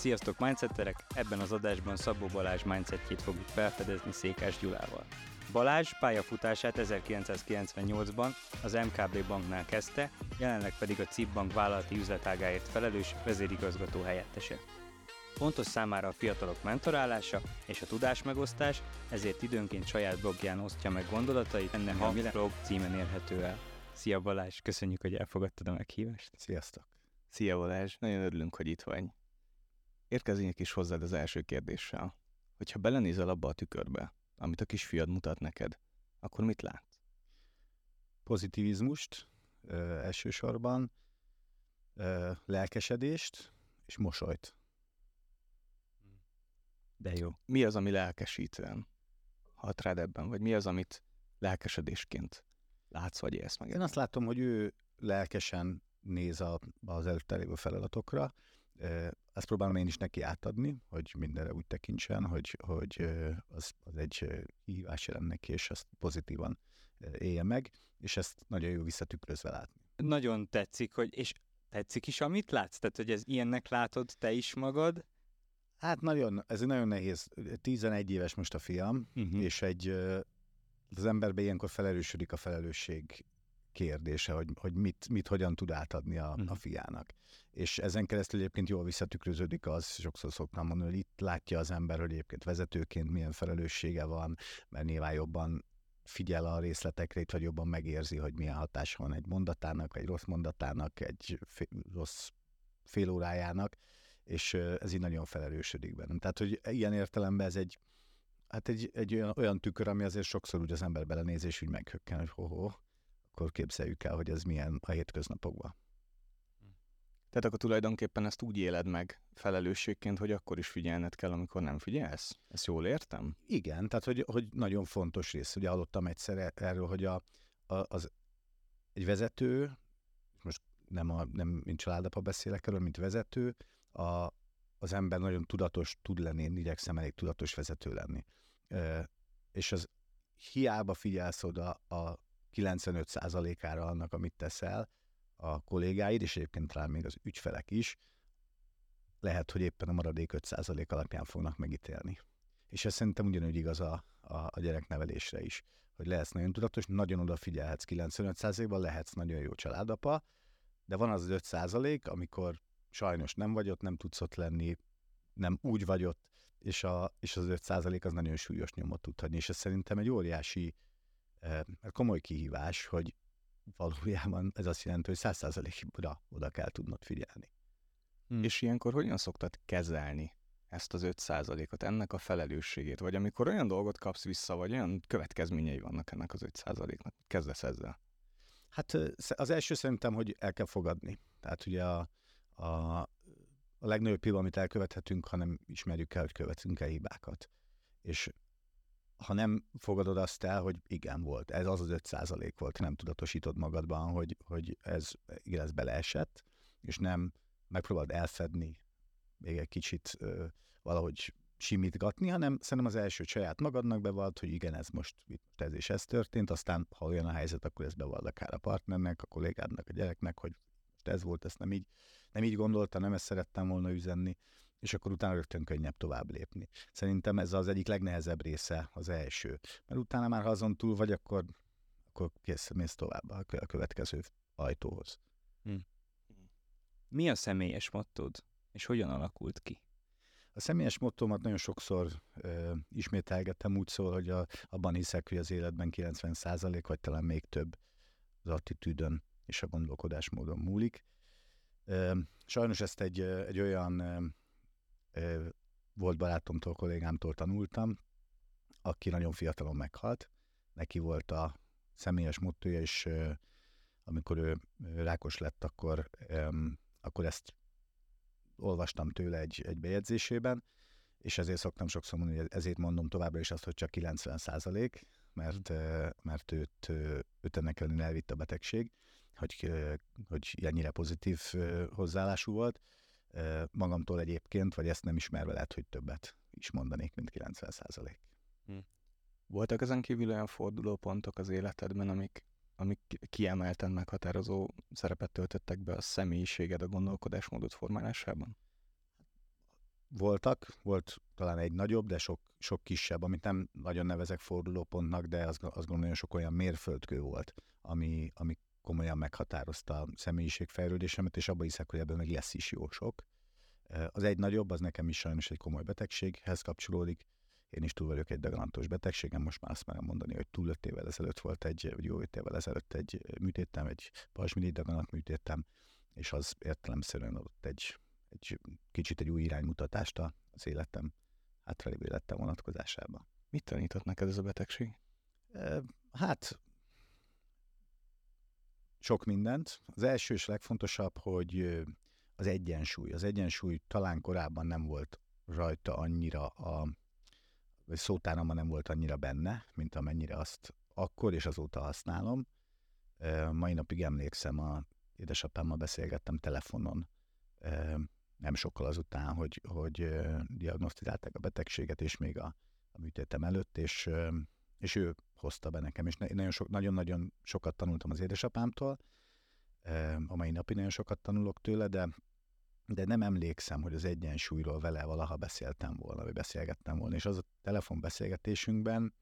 Sziasztok Mindsetterek! Ebben az adásban Szabó Balázs mindsetjét fogjuk felfedezni Székás Gyulával. Balázs pályafutását 1998-ban az MKB banknál kezdte, jelenleg pedig a CIP bank vállalati üzletágáért felelős vezérigazgató helyettese. Fontos számára a fiatalok mentorálása és a tudásmegosztás, ezért időnként saját blogján osztja meg gondolatait, ennek a blog címen érhető el. Szia Balázs, köszönjük, hogy elfogadtad a meghívást. Sziasztok! Szia Balázs, nagyon örülünk, hogy itt vagy. Érkezünk is hozzád az első kérdéssel. Hogyha belenézel abba a tükörbe, amit a kisfiad mutat neked, akkor mit lát? Pozitivizmust ö, elsősorban, ö, lelkesedést és mosolyt. De jó. Mi az, ami lelkesítően hat rád ebben, vagy mi az, amit lelkesedésként látsz, vagy élsz meg? Én azt látom, hogy ő lelkesen néz a, az előtte lévő feladatokra. Ezt próbálom én is neki átadni, hogy mindenre úgy tekintsen, hogy, hogy az, az egy hívás jelent neki, és ezt pozitívan élje meg, és ezt nagyon jó visszatükrözve látni. Nagyon tetszik, hogy, és tetszik is, amit látsz? Tehát, hogy ez ilyennek látod te is magad? Hát nagyon, ez nagyon nehéz. 11 éves most a fiam, uh-huh. és egy az emberben ilyenkor felerősödik a felelősség kérdése, hogy, hogy mit, mit hogyan tud átadni a, a fiának. És ezen keresztül egyébként jól visszatükröződik az, sokszor szoktam mondani, hogy itt látja az ember, hogy egyébként vezetőként milyen felelőssége van, mert nyilván jobban figyel a részletekre, vagy jobban megérzi, hogy milyen hatása van egy mondatának, egy rossz mondatának, egy fél, rossz fél órájának, és ez így nagyon felerősödik bennem. Tehát, hogy ilyen értelemben ez egy, hát egy, egy olyan, olyan tükör, ami azért sokszor úgy az ember belenéz, és úgy meghökken, hogy ho-ho, akkor képzeljük el, hogy ez milyen a hétköznapokban. Tehát akkor tulajdonképpen ezt úgy éled meg felelősségként, hogy akkor is figyelned kell, amikor nem figyelsz? Ezt jól értem? Igen, tehát hogy, hogy nagyon fontos rész. Ugye hallottam egyszer erről, hogy a, a, az egy vezető, most nem, a, nem mint családapa beszélek erről, mint vezető, a, az ember nagyon tudatos tud lenni, én igyekszem elég tudatos vezető lenni. E, és az hiába figyelsz oda a 95%-ára annak, amit teszel, a kollégáid, és egyébként talán még az ügyfelek is, lehet, hogy éppen a maradék 5% alapján fognak megítélni. És ez szerintem ugyanúgy igaz a, a, a gyereknevelésre is, hogy lehetsz nagyon tudatos, nagyon odafigyelhetsz 95%-ban, lehetsz nagyon jó családapa, de van az az 5%, amikor sajnos nem vagy ott, nem tudsz ott lenni, nem úgy vagy ott, és, a, és az 5% az nagyon súlyos nyomot tud hagyni, és ez szerintem egy óriási komoly kihívás, hogy valójában ez azt jelenti, hogy száz százalékra oda kell tudnod figyelni. Hmm. És ilyenkor hogyan szoktad kezelni ezt az 5 százalékot, ennek a felelősségét? Vagy amikor olyan dolgot kapsz vissza, vagy olyan következményei vannak ennek az 5 százaléknak, kezdesz ezzel? Hát az első szerintem, hogy el kell fogadni. Tehát ugye a, a, a legnagyobb hiba, amit elkövethetünk, hanem ismerjük el, hogy követünk el hibákat. És ha nem fogadod azt el, hogy igen volt, ez az az 5 százalék volt, nem tudatosítod magadban, hogy, hogy ez, igen, ez beleesett, és nem megpróbálod elfedni, még egy kicsit ö, valahogy simítgatni, hanem szerintem az első saját magadnak bevallt, hogy igen, ez most, ez és ez történt, aztán ha olyan a helyzet, akkor ezt bevall akár a partnernek, a kollégádnak, a gyereknek, hogy most ez volt, ezt nem így, nem így gondolta, nem ezt szerettem volna üzenni, és akkor utána rögtön könnyebb tovább lépni. Szerintem ez az egyik legnehezebb része, az első. Mert utána már, ha azon túl vagy, akkor, akkor kész, mész tovább a következő ajtóhoz. Hm. Mi a személyes mottod, és hogyan alakult ki? A személyes mottomat nagyon sokszor ö, ismételgettem, úgy szól, hogy a, abban hiszek, hogy az életben 90% vagy talán még több az attitűdön és a gondolkodásmódon múlik. Ö, sajnos ezt egy, egy olyan volt barátomtól, kollégámtól tanultam, aki nagyon fiatalon meghalt. Neki volt a személyes mottoja, és amikor ő rákos lett, akkor, akkor ezt olvastam tőle egy, egy bejegyzésében, és ezért szoktam sokszor mondani, hogy ezért mondom továbbra is azt, hogy csak 90 százalék, mert, mert őt, őt ennek ellenére elvitt a betegség, hogy, hogy ennyire pozitív hozzáállású volt magamtól egyébként, vagy ezt nem ismerve lehet, hogy többet is mondanék, mint 90 százalék. Hm. Voltak ezen kívül olyan fordulópontok az életedben, amik, amik kiemelten meghatározó szerepet töltöttek be a személyiséged, a gondolkodásmódot formálásában? voltak, volt talán egy nagyobb, de sok, sok kisebb, amit nem nagyon nevezek fordulópontnak, de azt, azt gondolom, hogy sok olyan mérföldkő volt, ami, ami komolyan meghatározta a személyiségfejlődésemet, és abban hiszek, hogy ebben meg lesz is jó sok. Az egy nagyobb, az nekem is sajnos egy komoly betegséghez kapcsolódik. Én is túl vagyok egy daganatos betegségem, most már azt merem mondani, hogy túl öt évvel ezelőtt volt egy, vagy jó öt évvel ezelőtt egy műtétem, egy pajzsmirigy daganat műtétem, és az értelemszerűen adott egy, egy kicsit egy új iránymutatást az életem, hátralévő életem vonatkozásában. Mit tanított neked ez a betegség? Hát sok mindent. Az első és legfontosabb, hogy az egyensúly. Az egyensúly talán korábban nem volt rajta annyira a, vagy szótáramban nem volt annyira benne, mint amennyire azt akkor és azóta használom. Mai napig emlékszem, a édesapámmal beszélgettem telefonon, nem sokkal azután, hogy, hogy diagnosztizálták a betegséget, és még a, a műtétem előtt, és, és ő hozta be nekem, és nagyon sok, nagyon-nagyon sokat tanultam az édesapámtól, a mai napig nagyon sokat tanulok tőle, de, de nem emlékszem, hogy az egyensúlyról vele valaha beszéltem volna, vagy beszélgettem volna, és az a telefonbeszélgetésünkben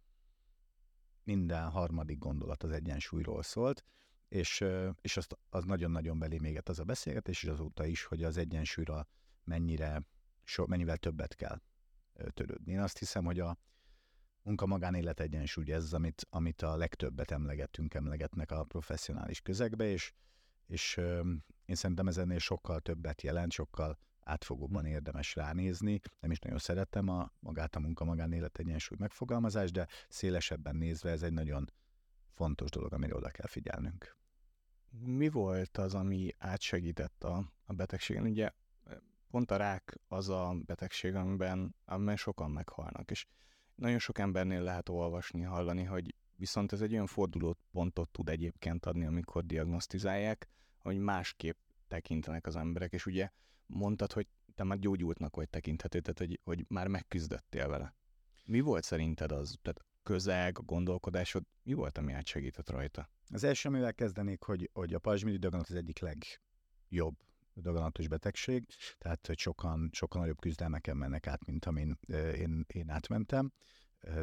minden harmadik gondolat az egyensúlyról szólt, és, és azt, az nagyon-nagyon belé méget az a beszélgetés, és azóta is, hogy az egyensúlyra mennyire, so, mennyivel többet kell törődni. Én azt hiszem, hogy a, munka-magánélet egyensúly, ez amit, amit a legtöbbet emlegetünk, emlegetnek a professzionális közegbe, és, és én szerintem ez ennél sokkal többet jelent, sokkal átfogóban érdemes ránézni. Nem is nagyon szeretem a magát a munka-magánélet egyensúly megfogalmazás, de szélesebben nézve ez egy nagyon fontos dolog, amire oda kell figyelnünk. Mi volt az, ami átsegített a, a betegségen? Ugye pont a rák az a betegség, amiben, amiben sokan meghalnak, és nagyon sok embernél lehet olvasni, hallani, hogy viszont ez egy olyan forduló pontot tud egyébként adni, amikor diagnosztizálják, hogy másképp tekintenek az emberek, és ugye mondtad, hogy te már gyógyultnak vagy tekinthető, tehát hogy, hogy már megküzdöttél vele. Mi volt szerinted az? Tehát közeg, a gondolkodásod, mi volt, ami átsegített rajta? Az első, amivel kezdenék, hogy, hogy a pajzsmirigy daganat az egyik legjobb daganatos betegség, tehát sokan, sokan nagyobb küzdelmeken mennek át, mint amin én, én átmentem.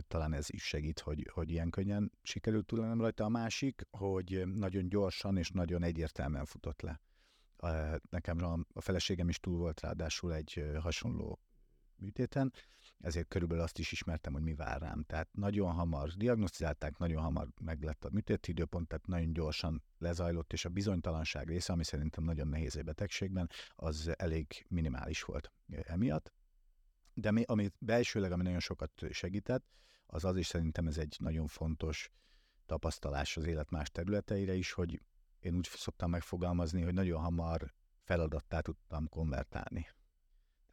Talán ez is segít, hogy, hogy ilyen könnyen sikerült túlélnem rajta. A másik, hogy nagyon gyorsan és nagyon egyértelműen futott le. Nekem a feleségem is túl volt ráadásul egy hasonló műtéten, ezért körülbelül azt is ismertem, hogy mi vár rám. Tehát nagyon hamar diagnosztizálták, nagyon hamar meg lett a műtéti időpont, tehát nagyon gyorsan lezajlott, és a bizonytalanság része, ami szerintem nagyon nehéz egy betegségben, az elég minimális volt emiatt. De mi, ami belsőleg, ami nagyon sokat segített, az az is szerintem ez egy nagyon fontos tapasztalás az élet más területeire is, hogy én úgy szoktam megfogalmazni, hogy nagyon hamar feladattá tudtam konvertálni.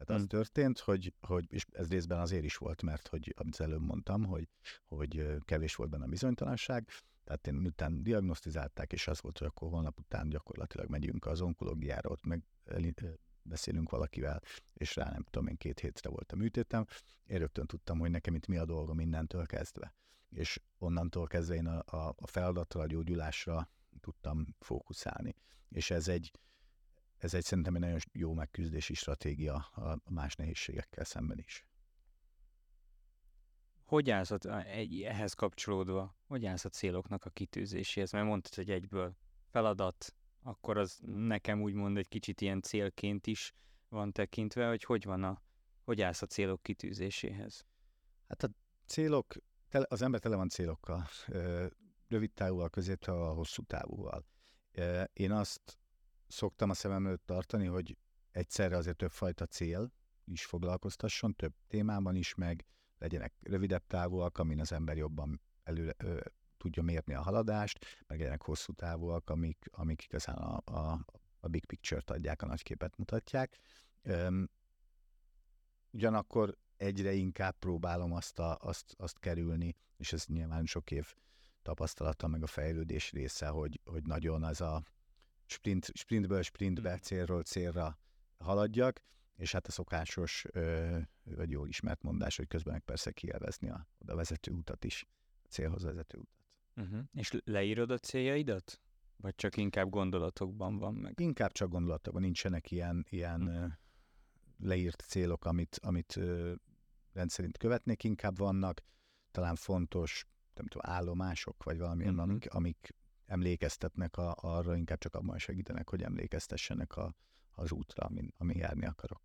Tehát az hmm. történt, hogy, hogy, és ez részben azért is volt, mert hogy amit előbb mondtam, hogy, hogy kevés volt benne a bizonytalanság, tehát én után diagnosztizálták, és az volt, hogy akkor holnap után gyakorlatilag megyünk az onkológiára, ott meg beszélünk valakivel, és rá nem tudom, én két hétre volt a műtétem. Én rögtön tudtam, hogy nekem itt mi a dolgom innentől kezdve. És onnantól kezdve én a, a, a feladatra, a gyógyulásra tudtam fókuszálni. És ez egy, ez egy szerintem egy nagyon jó megküzdési stratégia a más nehézségekkel szemben is. Hogy állsz egy, ehhez kapcsolódva, hogy állsz a céloknak a kitűzéséhez? Mert mondtad, hogy egyből feladat, akkor az nekem úgymond egy kicsit ilyen célként is van tekintve, hogy hogy van a, hogy állsz a célok kitűzéséhez? Hát a célok, az ember tele van célokkal, rövid távúval, középtávúval, hosszú távúval. Én azt szoktam a szemem előtt tartani, hogy egyszerre azért többfajta cél is foglalkoztasson, több témában is, meg legyenek rövidebb távúak, amin az ember jobban előre, ö, tudja mérni a haladást, meg legyenek hosszú távúak, amik, amik igazán a, a, a big picture-t adják, a nagyképet mutatják. Üm, ugyanakkor egyre inkább próbálom azt, a, azt, azt kerülni, és ez nyilván sok év tapasztalata, meg a fejlődés része, hogy, hogy nagyon az a sprint, sprintből sprintbe, mm. célról célra haladjak, és hát a szokásos, vagy jól ismert mondás, hogy közben meg persze kielvezni a oda vezető utat is, a célhoz vezető utat. Uh-huh. És leírod a céljaidat? Vagy csak inkább gondolatokban van meg? Inkább csak gondolatokban, nincsenek ilyen, ilyen uh-huh. leírt célok, amit, amit rendszerint követnék, inkább vannak talán fontos nem tudom, állomások, vagy valamilyen, uh-huh. amik, amik emlékeztetnek a, arra, inkább csak abban segítenek, hogy emlékeztessenek a, az útra, amin, amin járni akarok.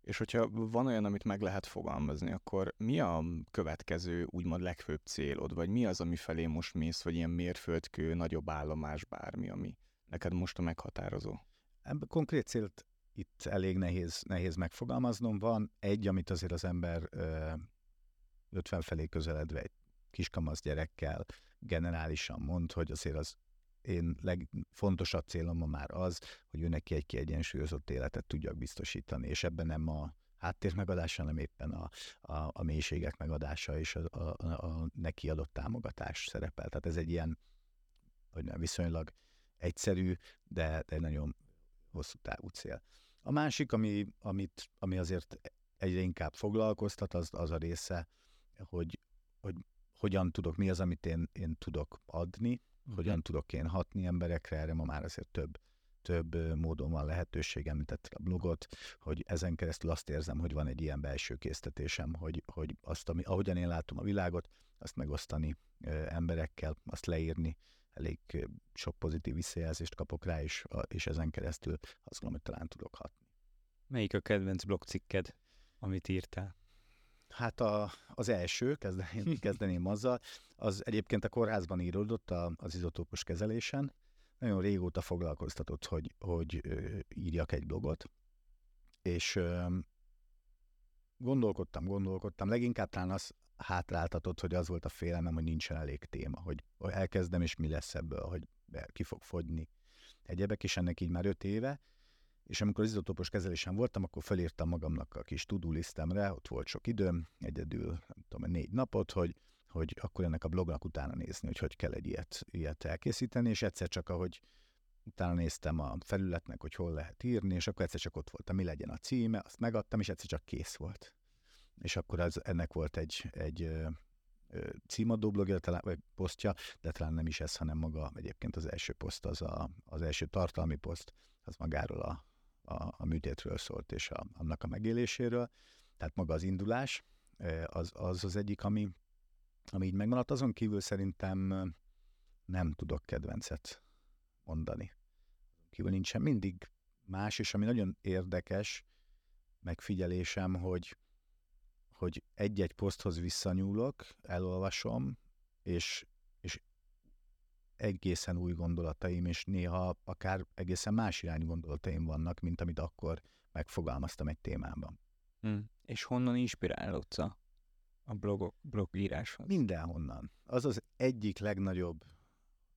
És hogyha van olyan, amit meg lehet fogalmazni, akkor mi a következő, úgymond legfőbb célod, vagy mi az, ami felé most mész, vagy ilyen mérföldkő, nagyobb állomás, bármi, ami neked most a meghatározó? Ebben konkrét célt itt elég nehéz, nehéz megfogalmaznom. Van egy, amit azért az ember ö, 50 felé közeledve egy kiskamasz gyerekkel generálisan mond, hogy azért az én legfontosabb célom ma már az, hogy ő neki egy kiegyensúlyozott életet tudjak biztosítani, és ebben nem a háttér megadása, hanem éppen a, a, a mélységek megadása és a, a, a neki adott támogatás szerepel. Tehát ez egy ilyen, hogy nem viszonylag egyszerű, de, de nagyon hosszú távú cél. A másik, ami, amit, ami azért egyre inkább foglalkoztat, az, az a része, hogy, hogy hogyan tudok, mi az, amit én, én tudok adni, uh-huh. hogyan tudok én hatni emberekre, erre ma már azért több, több módon van lehetőség, említett a blogot, hogy ezen keresztül azt érzem, hogy van egy ilyen belső késztetésem, hogy, hogy azt, ami, ahogyan én látom a világot, azt megosztani emberekkel, azt leírni, elég sok pozitív visszajelzést kapok rá, és, és ezen keresztül azt gondolom, hogy talán tudok hatni. Melyik a kedvenc blogcikked, amit írtál? Hát a, az első, kezdeném, kezdeném azzal, az egyébként a kórházban íródott a, az izotópos kezelésen. Nagyon régóta foglalkoztatott, hogy, hogy írjak egy blogot, és gondolkodtam, gondolkodtam, leginkább talán az hátráltatott, hogy az volt a félelmem, hogy nincsen elég téma, hogy elkezdem, és mi lesz ebből, hogy ki fog fogyni. Egyebek is ennek így már öt éve, és amikor az izotópos kezelésen voltam, akkor felírtam magamnak a kis to listemre, ott volt sok időm, egyedül, nem tudom, négy napot, hogy, hogy akkor ennek a blognak utána nézni, hogy hogy kell egy ilyet, ilyet elkészíteni, és egyszer csak ahogy utána néztem a felületnek, hogy hol lehet írni, és akkor egyszer csak ott volt, mi legyen a címe, azt megadtam, és egyszer csak kész volt. És akkor az, ennek volt egy, egy címadó blogja, talán, vagy posztja, de talán nem is ez, hanem maga egyébként az első poszt, az a, az első tartalmi poszt, az magáról a, a, a műtétről szólt, és a, annak a megéléséről. Tehát maga az indulás, az az, az egyik, ami, ami így megmaradt. Azon kívül szerintem nem tudok kedvencet mondani. Kívül nincsen mindig más, és ami nagyon érdekes megfigyelésem, hogy, hogy egy-egy poszthoz visszanyúlok, elolvasom, és egészen új gondolataim, és néha akár egészen más irányú gondolataim vannak, mint amit akkor megfogalmaztam egy témában. Hmm. És honnan inspirálódsz a, a blogok, blogíráshoz? Mindenhonnan. Az az egyik legnagyobb,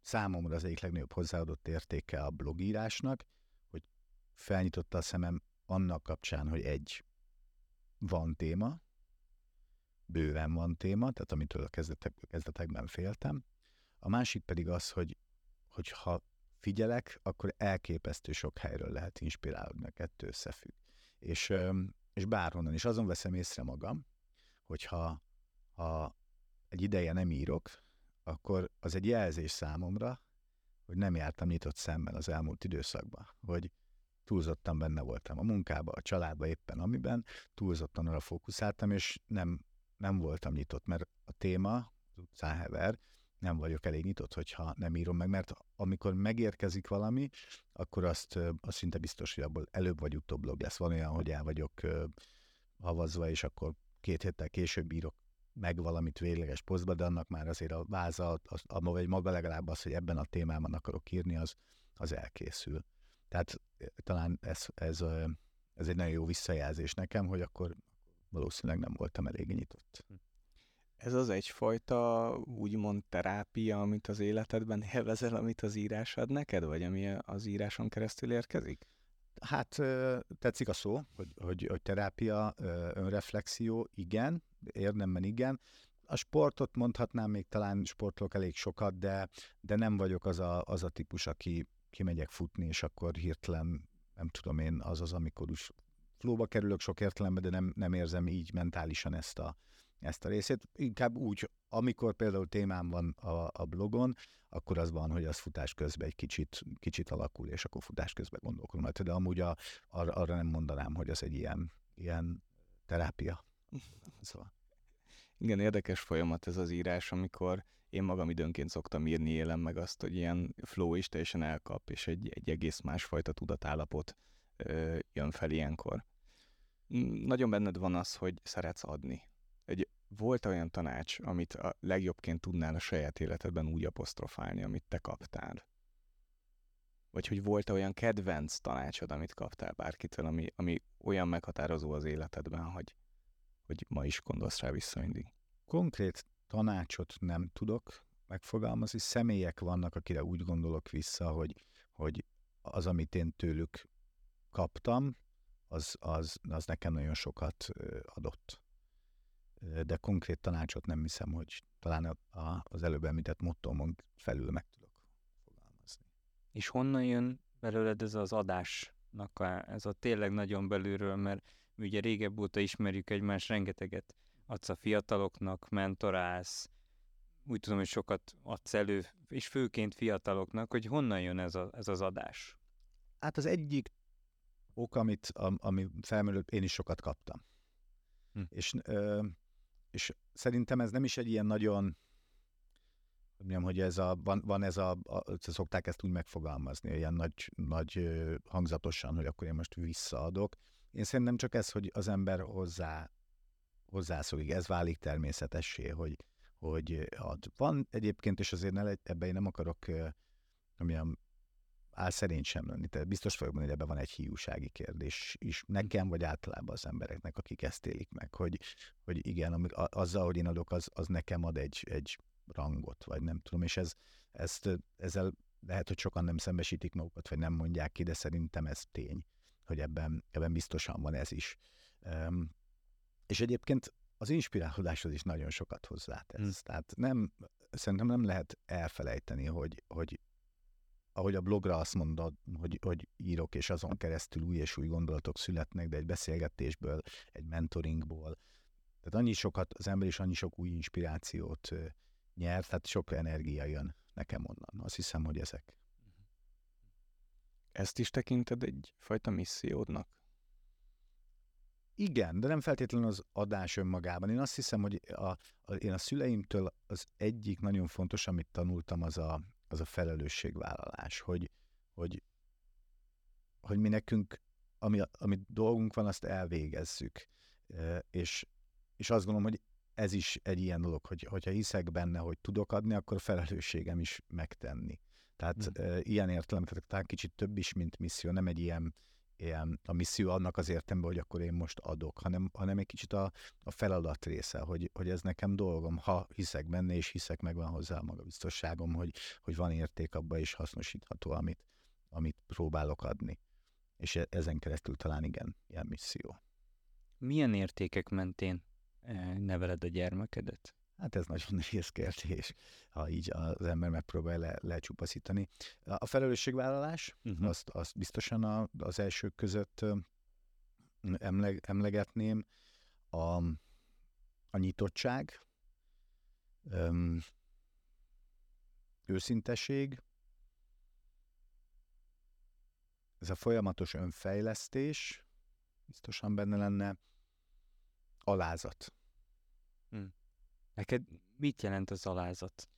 számomra az egyik legnagyobb hozzáadott értéke a blogírásnak, hogy felnyitotta a szemem annak kapcsán, hogy egy, van téma, bőven van téma, tehát amitől a kezdetek, kezdetekben féltem, a másik pedig az, hogy, ha figyelek, akkor elképesztő sok helyről lehet inspirálódni, a kettő összefügg. És, és bárhonnan is azon veszem észre magam, hogyha ha egy ideje nem írok, akkor az egy jelzés számomra, hogy nem jártam nyitott szemmel az elmúlt időszakban, hogy túlzottan benne voltam a munkába, a családba éppen amiben, túlzottan arra fókuszáltam, és nem, nem voltam nyitott, mert a téma, az utcán hever, nem vagyok elég nyitott, hogyha nem írom meg, mert amikor megérkezik valami, akkor azt, azt szinte biztos, hogy abból előbb vagy utóbb blog lesz. Van olyan, hogy el vagyok havazva, és akkor két héttel később írok meg valamit végleges posztba, de annak már azért a váza, az, vagy maga legalább az, hogy ebben a témában akarok írni, az, az elkészül. Tehát talán ez, ez, ez egy nagyon jó visszajelzés nekem, hogy akkor valószínűleg nem voltam elég nyitott. Hm. Ez az egyfajta úgymond terápia, amit az életedben élvezel, amit az írás ad neked, vagy ami az íráson keresztül érkezik? Hát tetszik a szó, hogy, hogy, hogy terápia, önreflexió, igen, érdemben igen. A sportot mondhatnám, még talán sportolok elég sokat, de, de nem vagyok az a, az a típus, aki kimegyek futni, és akkor hirtelen, nem tudom én, az az, amikor úgy flóba kerülök sok értelemben, de nem, nem érzem így mentálisan ezt a, ezt a részét. Inkább úgy, amikor például témám van a, a blogon, akkor az van, hogy az futás közben egy kicsit, kicsit alakul, és akkor futás közben gondolkodom. De amúgy a, arra, arra nem mondanám, hogy az egy ilyen, ilyen terápia. Szóval. Igen, érdekes folyamat ez az írás, amikor én magam időnként szoktam írni, élem meg azt, hogy ilyen flow is teljesen elkap, és egy, egy egész másfajta tudatállapot ö, jön fel ilyenkor. Nagyon benned van az, hogy szeretsz adni. Egy, volt olyan tanács, amit a legjobbként tudnál a saját életedben úgy apostrofálni, amit te kaptál? Vagy hogy volt olyan kedvenc tanácsod, amit kaptál bárkitől, ami, ami olyan meghatározó az életedben, hogy, hogy ma is gondolsz rá vissza mindig? Konkrét tanácsot nem tudok megfogalmazni. Személyek vannak, akire úgy gondolok vissza, hogy, hogy az, amit én tőlük kaptam, az, az, az nekem nagyon sokat adott. De konkrét tanácsot nem hiszem, hogy talán a, a, az előbb említett mottómon felül meg tudok fogalmazni. És honnan jön belőled ez az adásnak, a, ez a tényleg nagyon belülről, mert mi ugye régebb óta ismerjük egymást, rengeteget adsz a fiataloknak, mentorálsz, úgy tudom, hogy sokat adsz elő, és főként fiataloknak, hogy honnan jön ez, a, ez az adás? Hát az egyik ok, amit, ami felmerült, én is sokat kaptam. Hm. És, ö, és szerintem ez nem is egy ilyen nagyon, mondjam, hogy ez a, van, van ez a, a, szokták ezt úgy megfogalmazni, ilyen nagy, nagy hangzatosan, hogy akkor én most visszaadok. Én szerintem csak ez, hogy az ember hozzá hozzászokik, ez válik természetessé, hogy, hogy ad. Van egyébként, és azért ne, ebben én nem akarok amilyen álszerény sem lenni. Tehát biztos vagyok benne, hogy ebben van egy hiúsági kérdés is nekem, vagy általában az embereknek, akik ezt élik meg, hogy, hogy igen, amik, azzal, hogy én adok, az, az nekem ad egy, egy rangot, vagy nem tudom, és ez, ezt, ezzel lehet, hogy sokan nem szembesítik magukat, vagy nem mondják ki, de szerintem ez tény, hogy ebben, ebben biztosan van ez is. Um, és egyébként az inspirálódáshoz is nagyon sokat hozzátesz. Hmm. Tehát nem, szerintem nem lehet elfelejteni, hogy, hogy ahogy a blogra azt mondod, hogy, hogy írok, és azon keresztül új és új gondolatok születnek, de egy beszélgetésből, egy mentoringból, tehát annyi sokat, az ember is annyi sok új inspirációt nyer, tehát sok energia jön nekem onnan. Azt hiszem, hogy ezek. Ezt is tekinted egyfajta missziódnak? Igen, de nem feltétlenül az adás önmagában. Én azt hiszem, hogy a, a, én a szüleimtől az egyik nagyon fontos, amit tanultam, az a, az a felelősségvállalás, hogy, hogy, hogy mi nekünk, ami, ami dolgunk van, azt elvégezzük. És, és azt gondolom, hogy ez is egy ilyen dolog, hogy hogyha hiszek benne, hogy tudok adni, akkor felelősségem is megtenni. Tehát hmm. ilyen értelemben, talán kicsit több is, mint misszió, nem egy ilyen ilyen, a misszió annak az értemben, hogy akkor én most adok, hanem, hanem egy kicsit a, a feladat része, hogy, hogy ez nekem dolgom, ha hiszek benne, és hiszek, meg van hozzá a magabiztosságom, hogy, hogy van érték abba, és hasznosítható, amit, amit próbálok adni. És e, ezen keresztül talán igen, ilyen misszió. Milyen értékek mentén eh, neveled a gyermekedet? Hát ez nagyon nehéz kérdés, ha így az ember megpróbál le, lecsupaszítani. A felelősségvállalás, uh-huh. azt, azt biztosan a, az elsők között emleg, emlegetném. A, a nyitottság, öm, őszinteség, ez a folyamatos önfejlesztés, biztosan benne lenne, alázat. Hmm. Neked mit jelent az alázat?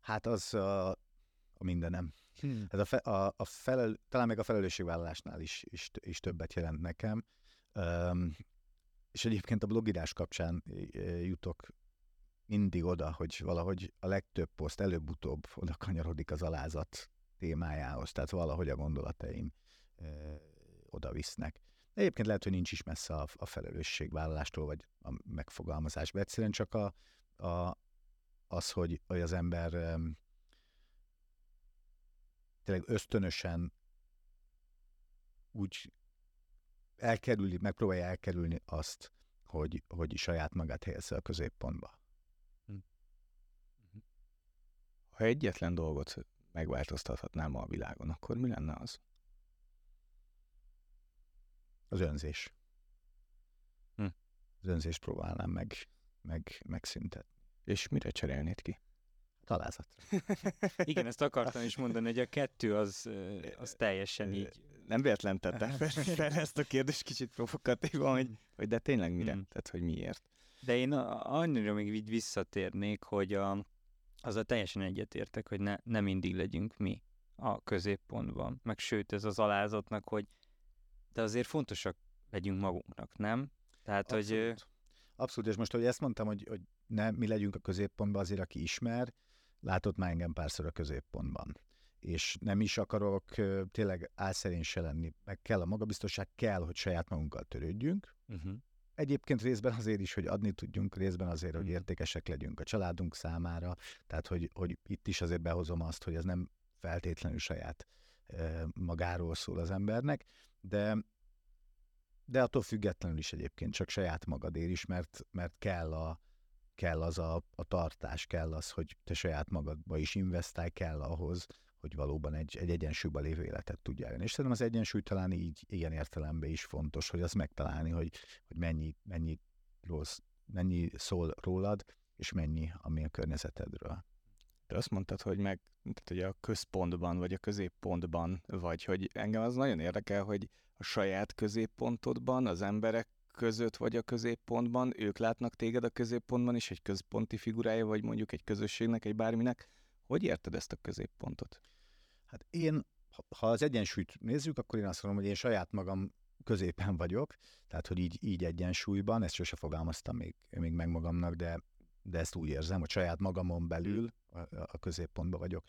Hát az a, a mindenem. Hmm. Ez a, fe, a, a felel, talán meg a felelősségvállalásnál is, is, is többet jelent nekem. Um, és egyébként a blogírás kapcsán jutok mindig oda, hogy valahogy a legtöbb poszt előbb-utóbb oda kanyarodik az alázat témájához, tehát valahogy a gondolataim ö, oda visznek. De egyébként lehet, hogy nincs is messze a, a felelősségvállalástól, vagy a megfogalmazásban. Egyszerűen csak a, a, az, hogy, hogy az ember tényleg ösztönösen úgy elkerüli, megpróbálja elkerülni azt, hogy, hogy saját magát helyezze a középpontba. Hm. Ha egyetlen dolgot megváltoztathatnám a világon, akkor mi lenne az? Az önzés. Hm. Az önzést próbálnám meg meg, megszüntetni. És mire cserélnéd ki? Talázat. Igen, ezt akartam is mondani, hogy a kettő az, az teljesen így. Nem véletlen tettem fel ezt a kérdést kicsit provokatívan, hogy, hogy de tényleg mire? Mm. Tehát, hogy miért? De én annyira még így visszatérnék, hogy a, az a teljesen egyetértek, hogy ne, ne mindig legyünk mi a középpontban. Meg sőt, ez az alázatnak, hogy de azért fontosak legyünk magunknak, nem? Tehát, Abszolút. hogy... Abszolút, és most, hogy ezt mondtam, hogy, hogy ne mi legyünk a középpontban, azért, aki ismer, látott már engem párszor a középpontban. És nem is akarok tényleg álszerén se lenni, meg kell a magabiztosság, kell, hogy saját magunkkal törődjünk. Uh-huh. Egyébként részben azért is, hogy adni tudjunk, részben azért, hogy uh-huh. értékesek legyünk a családunk számára, tehát hogy, hogy itt is azért behozom azt, hogy ez nem feltétlenül saját magáról szól az embernek, de de attól függetlenül is egyébként csak saját magadért is, mert, mert kell, a, kell az a, a tartás, kell az, hogy te saját magadba is investálj, kell ahhoz, hogy valóban egy, egy egyensúlyban lévő életet tudjál élni. És szerintem az egyensúly talán így ilyen értelemben is fontos, hogy azt megtalálni, hogy, hogy mennyi, mennyi, rossz, mennyi szól rólad, és mennyi, ami a környezetedről. Te azt mondtad, hogy meg tehát, hogy a központban, vagy a középpontban vagy, hogy engem az nagyon érdekel, hogy a saját középpontodban, az emberek között vagy a középpontban, ők látnak téged a középpontban is, egy központi figurája, vagy mondjuk egy közösségnek, egy bárminek. Hogy érted ezt a középpontot? Hát én, ha az egyensúlyt nézzük, akkor én azt mondom, hogy én saját magam középen vagyok, tehát hogy így, így egyensúlyban, ezt sose fogalmaztam még, még meg magamnak, de, de ezt úgy érzem, hogy saját magamon belül a, a középpontban vagyok.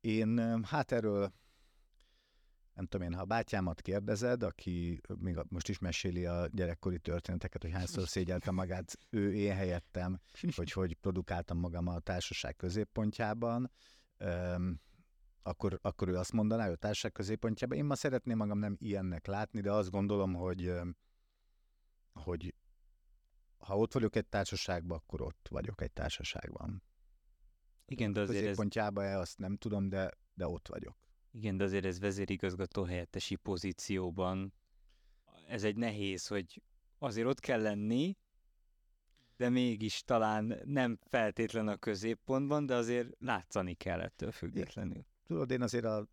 Én hát erről nem tudom én, ha a bátyámat kérdezed, aki még most is meséli a gyerekkori történeteket, hogy hányszor szégyelte magát ő én helyettem, hogy hogy produkáltam magam a társaság középpontjában, um, akkor, akkor ő azt mondaná, hogy a társaság középpontjában. Én ma szeretném magam nem ilyennek látni, de azt gondolom, hogy, hogy ha ott vagyok egy társaságban, akkor ott vagyok egy társaságban. Igen, de azért középpontjában ez... azt nem tudom, de, de ott vagyok. Igen, de azért ez vezérigazgató helyettesi pozícióban, ez egy nehéz, hogy azért ott kell lenni, de mégis talán nem feltétlen a középpontban, de azért látszani kell ettől függetlenül. Tudod, én azért a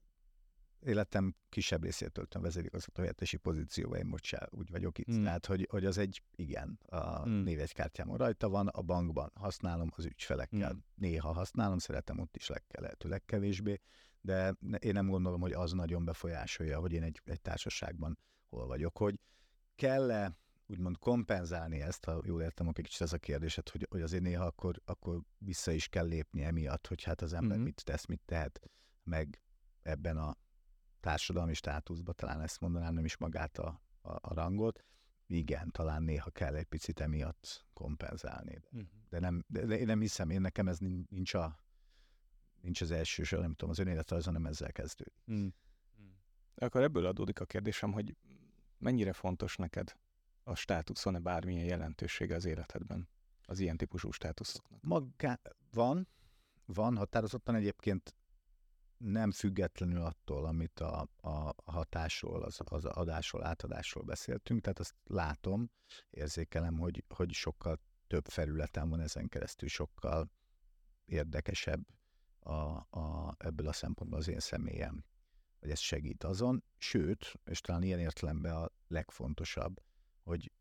életem kisebb részét töltöm vezérigazgató helyettesi pozícióban, én most sem úgy vagyok itt. Mm. Tehát, hogy, hogy az egy, igen, a mm. névegykártyámon rajta van, a bankban használom az ügyfelekkel. Mm. Néha használom, szeretem ott is leg, lehető legkevésbé, de én nem gondolom, hogy az nagyon befolyásolja, hogy én egy, egy társaságban hol vagyok, hogy kell-e úgymond kompenzálni ezt, ha jól értem, akkor kicsit ez a kérdésed, hogy, hogy azért néha akkor, akkor vissza is kell lépni emiatt, hogy hát az ember mm-hmm. mit tesz, mit tehet meg ebben a társadalmi státuszban, talán ezt mondanám, nem is magát a, a, a rangot. Igen, talán néha kell egy picit emiatt kompenzálni. De, mm-hmm. de, nem, de, de én nem hiszem, én nekem ez nincs a nincs az első, nem tudom, az önéletrajza nem ezzel kezdődik. Mm. Akkor ebből adódik a kérdésem, hogy mennyire fontos neked a státuszon-e bármilyen jelentősége az életedben, az ilyen típusú státuszoknak? Magá van, van határozottan egyébként nem függetlenül attól, amit a, a hatásról, az, az adásról, átadásról beszéltünk, tehát azt látom, érzékelem, hogy, hogy sokkal több felületen van ezen keresztül, sokkal érdekesebb a, a, ebből a szempontból az én személyem, hogy ez segít azon, sőt, és talán ilyen értelemben a legfontosabb, hogy,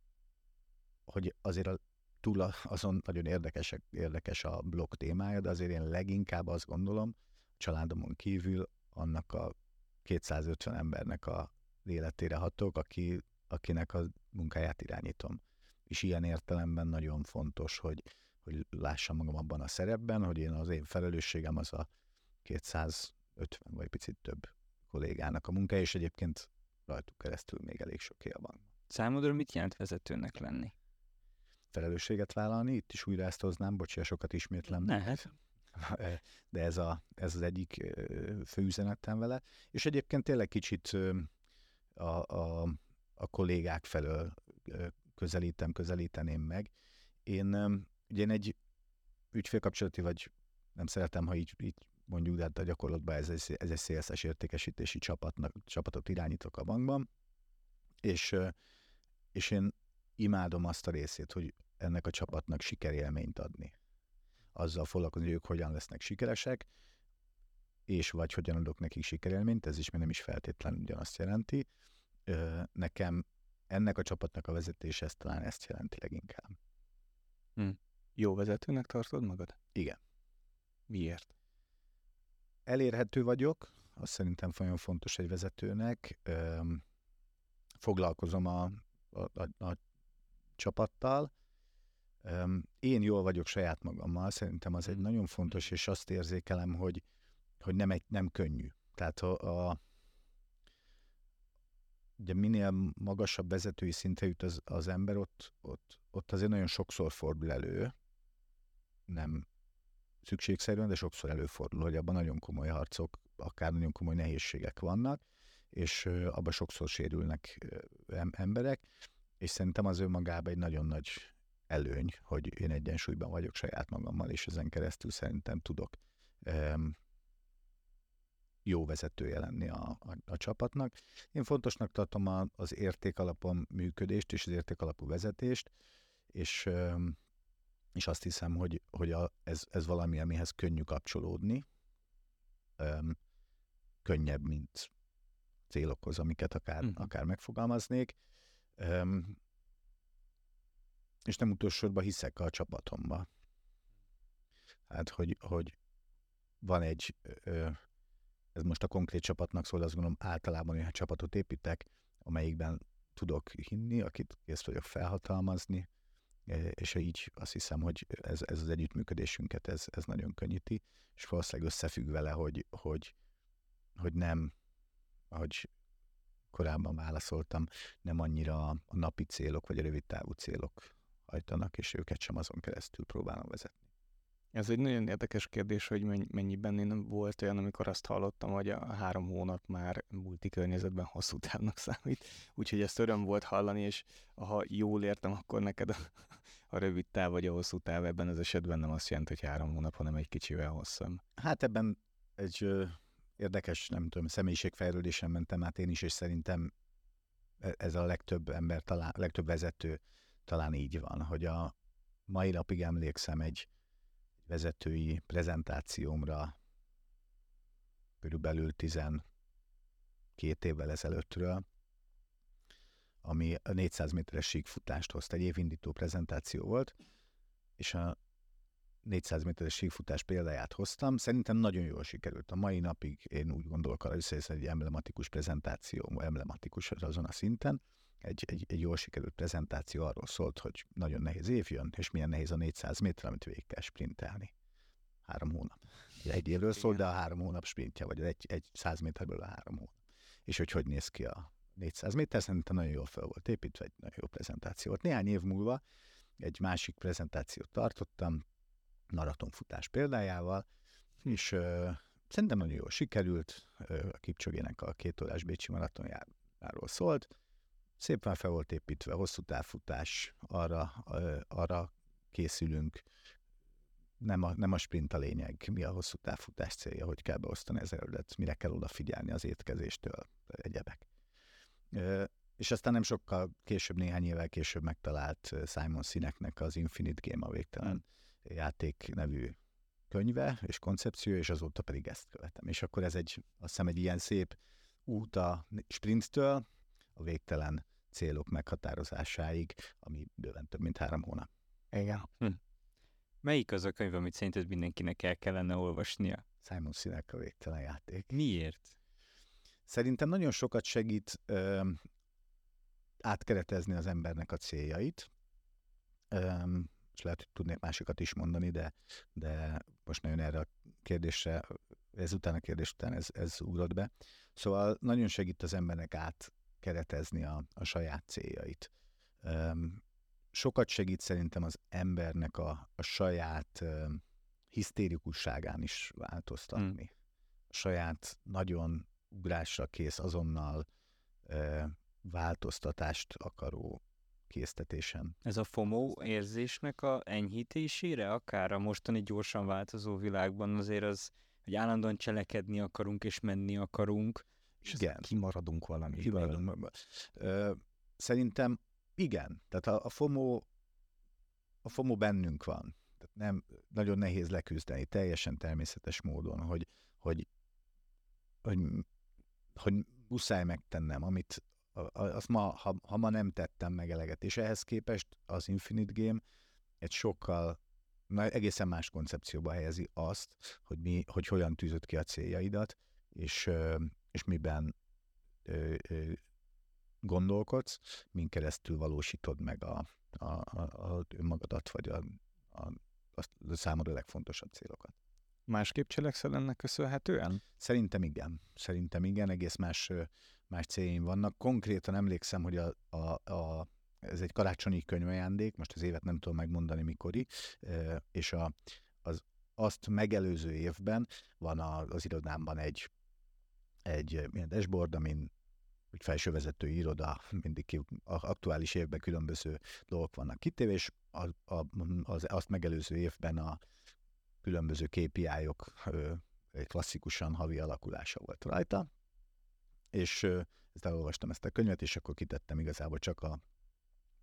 hogy azért a, túl azon nagyon érdekes, érdekes a blog témája, de azért én leginkább azt gondolom, családomon kívül annak a 250 embernek a életére hatok, aki, akinek a munkáját irányítom. És ilyen értelemben nagyon fontos, hogy, hogy lássam magam abban a szerepben, hogy én az én felelősségem az a 250 vagy picit több kollégának a munka, és egyébként rajtuk keresztül még elég sok él van. Számodra mit jelent vezetőnek lenni? Felelősséget vállalni, itt is újra ezt hoznám, bocsia, sokat ismétlem. Lehet. De ez, a, ez az egyik fő üzenetem vele. És egyébként tényleg kicsit a, a, a kollégák felől közelítem, közelíteném meg. Én Ugye én egy ügyfélkapcsolati, vagy nem szeretem, ha így, így mondjuk, de hát a gyakorlatban ez egy, ez egy szélszes értékesítési csapatnak, csapatot irányítok a bankban, és, és én imádom azt a részét, hogy ennek a csapatnak sikerélményt adni. Azzal foglalkozni, hogy ők hogyan lesznek sikeresek, és vagy hogyan adok nekik sikerélményt, ez is még nem is feltétlenül ugyanazt jelenti. Nekem ennek a csapatnak a vezetése ez talán ezt jelenti leginkább. Hm. Jó vezetőnek tartod magad? Igen. Miért? Elérhető vagyok, azt szerintem nagyon fontos egy vezetőnek. Foglalkozom a, a, a, a csapattal. Én jól vagyok saját magammal, szerintem az egy hm. nagyon fontos, és azt érzékelem, hogy, hogy nem, egy, nem könnyű. Tehát a, a ugye minél magasabb vezetői szintre jut az, az ember, ott, ott, ott azért nagyon sokszor fordul elő, nem szükségszerűen, de sokszor előfordul, hogy abban nagyon komoly harcok, akár nagyon komoly nehézségek vannak, és abban sokszor sérülnek emberek, és szerintem az önmagában egy nagyon nagy előny, hogy én egyensúlyban vagyok saját magammal, és ezen keresztül szerintem tudok jó vezetője lenni a, a, a csapatnak. Én fontosnak tartom a, az értékalapon működést és az értékalapú vezetést, és, és azt hiszem, hogy, hogy a, ez, ez valami, amihez könnyű kapcsolódni, öm, könnyebb, mint célokhoz, amiket akár, uh-huh. akár megfogalmaznék. Öm, és nem utolsóban hiszek a csapatomba. Hát, hogy, hogy van egy ez most a konkrét csapatnak szól, azt gondolom általában olyan csapatot építek, amelyikben tudok hinni, akit kész vagyok felhatalmazni, e, és így azt hiszem, hogy ez, ez az együttműködésünket ez, ez nagyon könnyíti, és valószínűleg összefügg vele, hogy, hogy, hogy nem, ahogy korábban válaszoltam, nem annyira a napi célok vagy a rövid távú célok hajtanak, és őket sem azon keresztül próbálom vezetni. Ez egy nagyon érdekes kérdés, hogy mennyiben én volt olyan, amikor azt hallottam, hogy a három hónap már multi környezetben hosszú távnak számít. Úgyhogy ezt öröm volt hallani, és ha jól értem, akkor neked a, a rövid táv vagy a hosszú táv ebben az esetben nem azt jelenti, hogy három hónap, hanem egy kicsivel hosszabb. Hát ebben egy ö, érdekes, nem tudom, személyiségfejlődésen mentem át én is, és szerintem e, ez a legtöbb ember, talán, a legtöbb vezető talán így van, hogy a mai napig emlékszem egy vezetői prezentációmra körülbelül 12 évvel ezelőttről, ami a 400 méteres síkfutást hozta, egy évindító prezentáció volt, és a 400 méteres síkfutás példáját hoztam. Szerintem nagyon jól sikerült. A mai napig én úgy gondolok arra, hogy ez egy emblematikus prezentáció, emblematikus azon a szinten, egy, egy, egy jól sikerült prezentáció arról szólt, hogy nagyon nehéz év jön, és milyen nehéz a 400 méter, amit végig kell sprintelni. Három hónap. Egy évről szól, de a három hónap sprintje, vagy egy, egy 100 méterből a három hónap. És hogy hogy néz ki a 400 méter, szerintem nagyon jól fel volt építve, egy nagyon jó prezentáció volt. Néhány év múlva egy másik prezentációt tartottam, maratonfutás példájával, és ö, szerintem nagyon jól sikerült, ö, a Kipcsogének a két órás Bécsi maratonjáról szólt, szépen fel volt építve, hosszú távfutás, arra, arra készülünk, nem a, nem a sprint a lényeg, mi a hosszú távfutás célja, hogy kell beosztani az erődet, mire kell odafigyelni az étkezéstől, egyebek. És aztán nem sokkal később, néhány évvel később megtalált Simon Sineknek az Infinite Game, a végtelen játék nevű könyve és koncepció, és azóta pedig ezt követem. És akkor ez egy, azt hiszem, egy ilyen szép út a sprinttől a végtelen célok meghatározásáig, ami bőven több, mint három hónap. Igen. Hm. Melyik az a könyv, amit szerinted mindenkinek el kellene olvasnia? Simon Sinek a végtelen játék. Miért? Szerintem nagyon sokat segít ö, átkeretezni az embernek a céljait, ö, és lehet, hogy tudnék másikat is mondani, de, de most nagyon erre a kérdésre, ezután a kérdés után ez, ez ugrott be. Szóval nagyon segít az embernek át keretezni a, a saját céljait. Sokat segít szerintem az embernek a, a saját hisztérikusságán is változtatni. Hmm. A saját nagyon ugrásra kész, azonnal változtatást akaró késztetésen. Ez a FOMO érzésnek a enyhítésére, akár a mostani gyorsan változó világban azért az, hogy állandóan cselekedni akarunk és menni akarunk, és igen. kimaradunk valami. Kimaradunk. Szerintem igen. Tehát a, a FOMO a FOMO bennünk van. Tehát nem, nagyon nehéz leküzdeni, teljesen természetes módon, hogy, hogy, hogy, hogy muszáj megtennem, amit azt ma, ha, ha ma nem tettem meg eleget. És ehhez képest az Infinite Game egy sokkal na, egészen más koncepcióba helyezi azt, hogy, mi, hogy hogyan tűzött ki a céljaidat, és, és miben ö, ö, gondolkodsz, min keresztül valósítod meg a, a, a, a önmagadat, vagy a, a, a, a számodra legfontosabb célokat. Másképp cselekszel ennek köszönhetően? Szerintem igen. Szerintem igen, egész más, más céljaim vannak. Konkrétan emlékszem, hogy a, a, a, ez egy karácsonyi könyvajándék, most az évet nem tudom megmondani mikori, és a, az, azt megelőző évben van az irodámban egy, egy ilyen dashboard, amin úgy felsővezető iroda, mindig ki, a aktuális évben különböző dolgok vannak kitéve, és a, a, az, azt megelőző évben a különböző KPI-ok egy klasszikusan havi alakulása volt rajta, és ezt elolvastam ezt a könyvet, és akkor kitettem igazából csak a,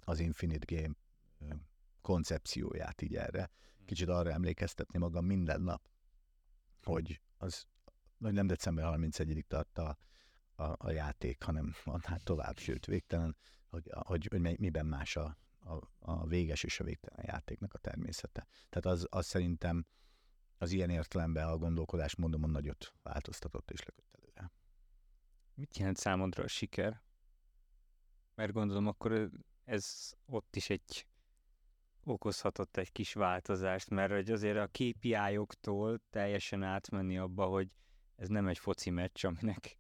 az Infinite Game koncepcióját így erre. Kicsit arra emlékeztetni magam minden nap, hogy az hogy nem december 31-ig tart a, a, a játék, hanem annál tovább, sőt végtelen, hogy, hogy, hogy miben más a, a, a véges és a végtelen játéknak a természete. Tehát az, az szerintem az ilyen értelemben a gondolkodás mondom, nagyot változtatott és lökött előre. Mit jelent számodra a siker? Mert gondolom, akkor ez ott is egy okozhatott egy kis változást, mert hogy azért a KPI-októl teljesen átmenni abba, hogy ez nem egy foci meccs, aminek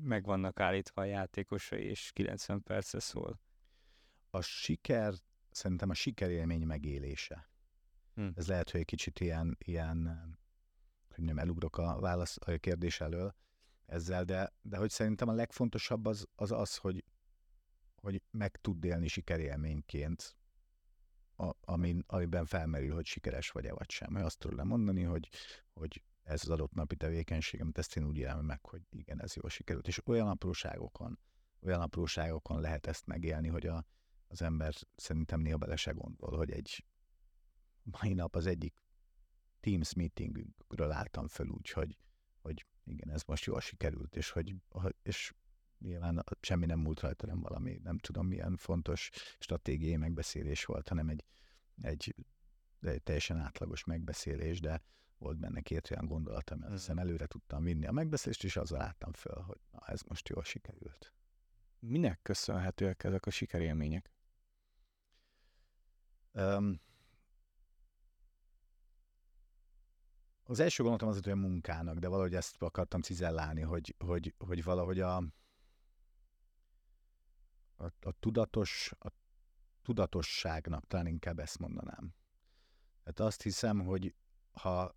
meg vannak állítva a játékosai, és 90 perce szól. A siker, szerintem a sikerélmény megélése. Hm. Ez lehet, hogy egy kicsit ilyen, ilyen hogy nem elugrok a válasz a kérdés elől ezzel, de, de hogy szerintem a legfontosabb az az, az hogy, hogy meg tud élni sikerélményként, a, amin, amiben felmerül, hogy sikeres vagy-e vagy sem. Hogy azt tudom mondani, hogy, hogy ez az adott napi tevékenységem, ezt én úgy élem meg, hogy igen, ez jól sikerült. És olyan apróságokon, olyan apróságokon lehet ezt megélni, hogy a, az ember szerintem néha bele se gondol, hogy egy mai nap az egyik Teams meetingünkről álltam föl úgy, hogy, hogy igen, ez most jól sikerült, és hogy és nyilván semmi nem múlt rajta, nem valami, nem tudom milyen fontos stratégiai megbeszélés volt, hanem egy, egy, egy teljesen átlagos megbeszélés, de volt benne két olyan gondolat, amit mm. hiszem előre tudtam vinni a megbeszélést, és azzal láttam föl, hogy na, ez most jól sikerült. Minek köszönhetőek ezek a sikerélmények? Um, az első gondolatom az, hogy a munkának, de valahogy ezt akartam cizellálni, hogy, hogy, hogy valahogy a, a, a tudatos, a tudatosságnak, talán inkább ezt mondanám. Tehát azt hiszem, hogy ha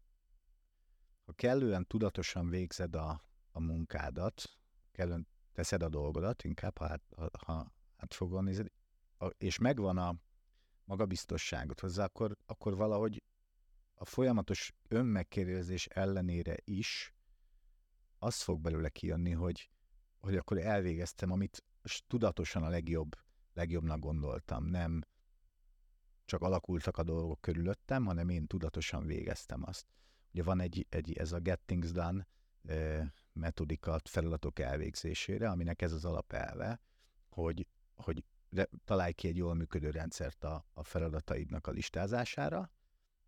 ha kellően tudatosan végzed a, a munkádat, kellően teszed a dolgodat, inkább ha, hát, ha, ha átfogóan nézed, és megvan a magabiztosságot hozzá, akkor, akkor valahogy a folyamatos önmegkérdezés ellenére is az fog belőle kijönni, hogy, hogy akkor elvégeztem, amit tudatosan a legjobb, legjobbnak gondoltam. Nem csak alakultak a dolgok körülöttem, hanem én tudatosan végeztem azt. Ugye van egy, egy ez a Get Things Done metodika feladatok elvégzésére, aminek ez az alapelve, hogy, hogy találj ki egy jól működő rendszert a, a feladataidnak a listázására,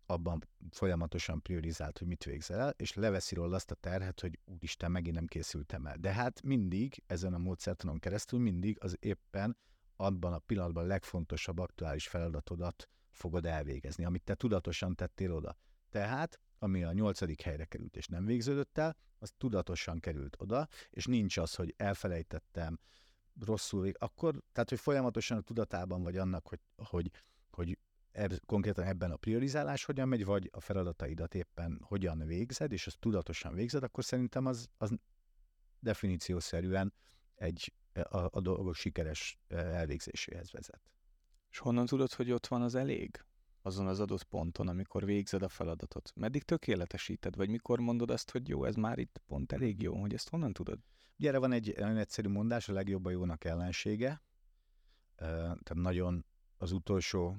abban folyamatosan priorizált, hogy mit végzel el, és leveszi róla azt a terhet, hogy úristen, megint nem készültem el. De hát mindig, ezen a módszertanon keresztül mindig az éppen abban a pillanatban legfontosabb aktuális feladatodat fogod elvégezni, amit te tudatosan tettél oda. Tehát ami a nyolcadik helyre került és nem végződött el, az tudatosan került oda, és nincs az, hogy elfelejtettem, rosszul akkor, tehát, hogy folyamatosan a tudatában vagy annak, hogy, hogy, hogy eb, konkrétan ebben a priorizálás hogyan megy, vagy a feladataidat éppen hogyan végzed, és azt tudatosan végzed, akkor szerintem az, az definíciószerűen egy, a, a dolgok sikeres eh, elvégzéséhez vezet. És honnan tudod, hogy ott van az elég? Azon az adott ponton, amikor végzed a feladatot? Meddig tökéletesíted, vagy mikor mondod azt, hogy jó, ez már itt pont elég jó, hogy ezt honnan tudod? Ugye erre van egy nagyon egyszerű mondás, a legjobb a jónak ellensége. Tehát nagyon az utolsó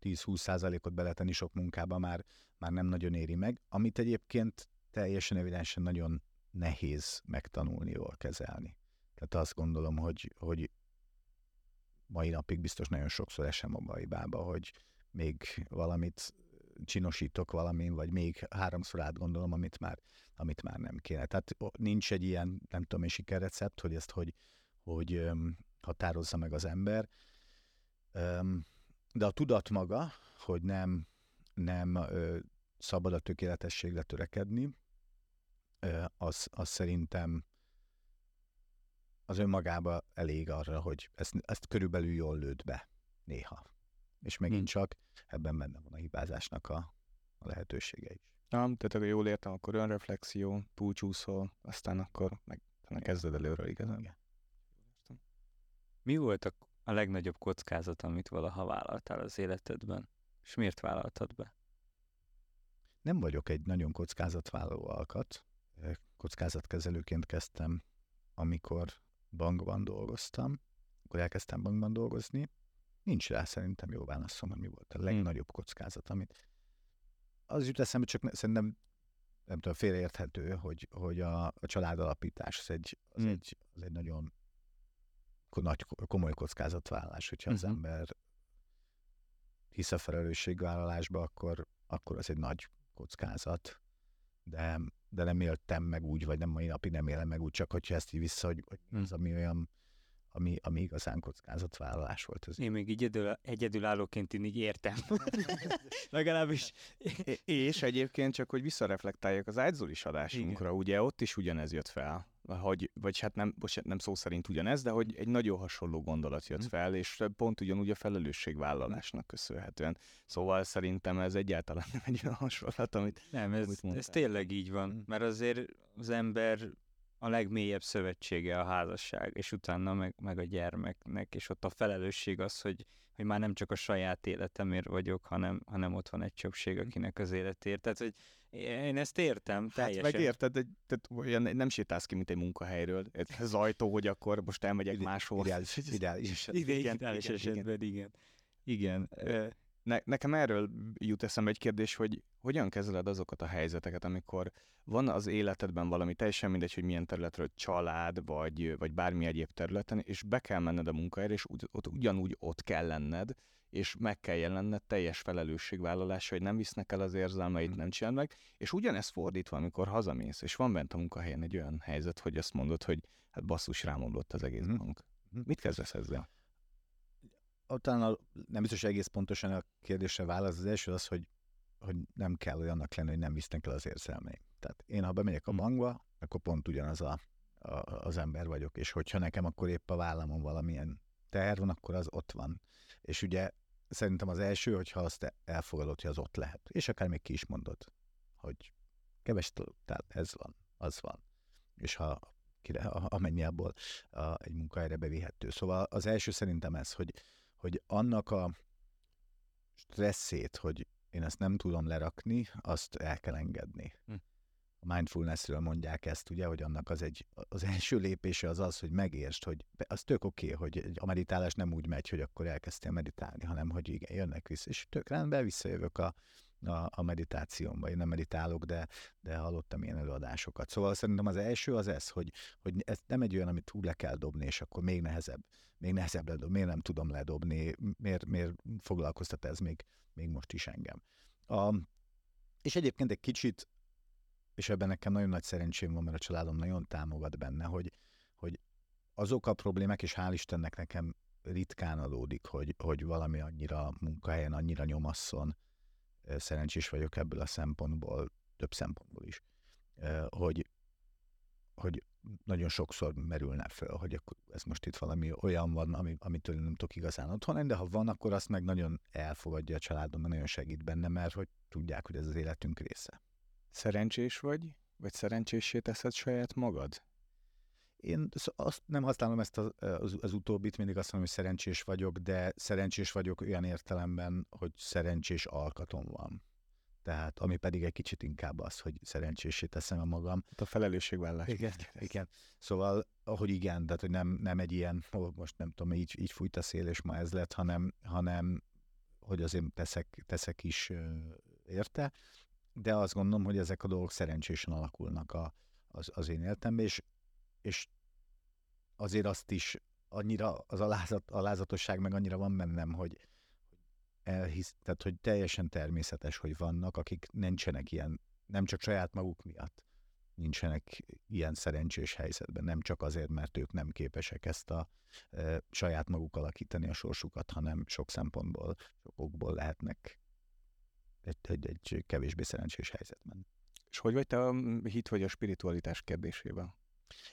10-20%-ot beletenni sok munkába már, már nem nagyon éri meg, amit egyébként teljesen evidensen nagyon nehéz megtanulni, jól kezelni. Tehát azt gondolom, hogy, hogy mai napig biztos nagyon sokszor esem a hibába, hogy még valamit csinosítok valamin, vagy még háromszor átgondolom, amit már, amit már nem kéne. Tehát nincs egy ilyen, nem tudom én, sikerrecept, hogy ezt hogy, hogy határozza meg az ember. De a tudat maga, hogy nem, nem szabad a tökéletességre törekedni, az, az szerintem az önmagába elég arra, hogy ezt, ezt körülbelül jól lőd be néha. És megint hmm. csak ebben benne van a hibázásnak a, a lehetősége is. Nem, tehát ha jól értem, akkor önreflexió, túlcsúszol, aztán akkor meg Igen. kezded előről igazán. Igen. Mi volt a, a legnagyobb kockázat, amit valaha vállaltál az életedben? És miért vállaltad be? Nem vagyok egy nagyon kockázatvállaló alkat. Kockázatkezelőként kezdtem, amikor bankban dolgoztam, akkor elkezdtem bankban dolgozni. Nincs rá szerintem jó válaszom, hogy mi volt a hmm. legnagyobb kockázat, amit az jut eszembe, csak szerintem nem tudom, félreérthető, hogy, hogy a, a családalapítás az egy, az, hmm. egy, az egy nagyon nagy, komoly kockázatvállalás, hogyha uh-huh. az ember hisz a felelősségvállalásba, akkor, akkor az egy nagy kockázat, de, de nem éltem meg úgy, vagy nem mai napig nem élem meg úgy, csak hogyha ezt így vissza, hogy, hogy hmm. az, ami olyan ami, ami igazán kockázatvállalás volt. Ez. Én még így egyedül, egyedülállóként így értem. Legalábbis. és egyébként csak, hogy visszareflektáljak az ágyzolis adásunkra, Igen. ugye ott is ugyanez jött fel, hogy, vagy hát nem, bocsánat, nem szó szerint ugyanez, de hogy egy nagyon hasonló gondolat jött mm. fel, és pont ugyanúgy a felelősségvállalásnak köszönhetően. Szóval szerintem ez egyáltalán nem egy olyan hasonlat, amit Nem, ez, amit ez tényleg így van, mm. mert azért az ember a legmélyebb szövetsége a házasság, és utána meg, meg a gyermeknek, és ott a felelősség az, hogy, hogy már nem csak a saját életemért vagyok, hanem, hanem ott van egy csöpség, hm. akinek az életért. Tehát, hogy én ezt értem hát teljesen. Hát meg érted, de, olyan nem sétálsz ki, mint egy munkahelyről. Ez ajtó, hogy akkor most elmegyek Ide, máshol. Ideális, ideális, ideális, ideális esetben, igen. Igen. igen. Ne, nekem erről jut eszembe egy kérdés, hogy hogyan kezeled azokat a helyzeteket, amikor van az életedben valami, teljesen mindegy, hogy milyen területről, család, vagy, vagy bármi egyéb területen, és be kell menned a munkahelyre, és úgy, ott, ugyanúgy ott kell lenned, és meg kell jelenned teljes felelősségvállalása, hogy nem visznek el az érzelmeid, nem csinálod meg, és ugyanezt fordítva, amikor hazamész, és van bent a munkahelyen egy olyan helyzet, hogy azt mondod, hogy hát basszus rámondott az egész bank. Mit kezdesz ezzel? Talán nem biztos egész pontosan a kérdésre válasz. Az első az, hogy, hogy nem kell olyannak lenni, hogy nem visznek el az érzelmeim. Tehát én, ha bemegyek a hm. bankba, akkor pont ugyanaz a, a, az ember vagyok, és hogyha nekem akkor épp a vállamon valamilyen teher van, akkor az ott van. És ugye szerintem az első, hogyha azt elfogadod, hogy az ott lehet, és akár még ki is mondod, hogy keves tehát ez van, az van. És ha kire, amennyi abból a, egy munkahelyre bevihető. Szóval az első szerintem ez, hogy, hogy annak a stresszét, hogy én ezt nem tudom lerakni, azt el kell engedni. Hm. A mindfulnessről mondják ezt, ugye, hogy annak az egy, az első lépése az az, hogy megértsd, hogy az tök oké, okay, hogy a meditálás nem úgy megy, hogy akkor elkezdtél meditálni, hanem hogy igen, jönnek vissza, és tök rendben visszajövök a, a, a meditációmba. Én nem meditálok, de, de hallottam ilyen előadásokat. Szóval szerintem az első az ez, hogy, hogy ez nem egy olyan, amit túl le kell dobni, és akkor még nehezebb, még nehezebb ledobni, miért nem tudom ledobni, miért, miért foglalkoztat ez még, még most is engem. A, és egyébként egy kicsit, és ebben nekem nagyon nagy szerencsém van, mert a családom nagyon támogat benne, hogy, hogy azok a problémák, és hál' Istennek nekem ritkán adódik, hogy, hogy valami annyira munkahelyen, annyira nyomasszon, szerencsés vagyok ebből a szempontból, több szempontból is, hogy, hogy nagyon sokszor merülne föl, hogy akkor ez most itt valami olyan van, ami, amitől nem tudok igazán otthon de ha van, akkor azt meg nagyon elfogadja a családom, nagyon segít benne, mert hogy tudják, hogy ez az életünk része. Szerencsés vagy? Vagy szerencsésé teszed saját magad? Én azt nem használom ezt az, az, az utóbbit, mindig azt mondom, hogy szerencsés vagyok, de szerencsés vagyok olyan értelemben, hogy szerencsés alkatom van. Tehát, ami pedig egy kicsit inkább az, hogy szerencsésé teszem a magam. Hát a felelősségvállás. Igen, igen. Szóval, ahogy igen, tehát, hogy nem, nem egy ilyen, most nem tudom, így, így fújt a szél, és ma ez lett, hanem, hanem hogy azért teszek, teszek is érte, de azt gondolom, hogy ezek a dolgok szerencsésen alakulnak a, az, az én életemben, és, és azért azt is annyira az alázat, alázatosság meg annyira van bennem, hogy elhisz, tehát hogy teljesen természetes, hogy vannak, akik nincsenek ilyen, nem csak saját maguk miatt nincsenek ilyen szerencsés helyzetben, nem csak azért, mert ők nem képesek ezt a e, saját maguk alakítani a sorsukat, hanem sok szempontból, sok okból lehetnek egy, egy, egy kevésbé szerencsés helyzetben. És hogy vagy te a hit vagy a spiritualitás kérdésével?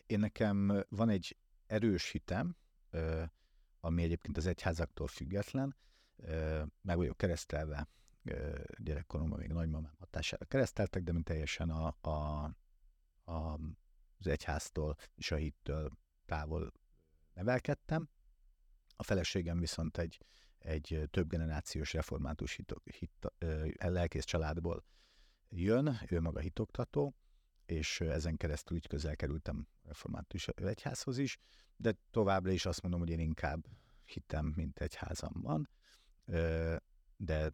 Én nekem van egy erős hitem, ami egyébként az egyházaktól független, meg vagyok keresztelve, gyerekkoromban még nagymamám hatására kereszteltek, de mint teljesen a, a, a, az egyháztól és a hittől távol nevelkedtem. A feleségem viszont egy, egy több generációs református hit, hit, lelkész családból jön, ő maga hitoktató, és ezen keresztül úgy közel kerültem református egyházhoz is, de továbbra is azt mondom, hogy én inkább hittem, mint egyházam van, de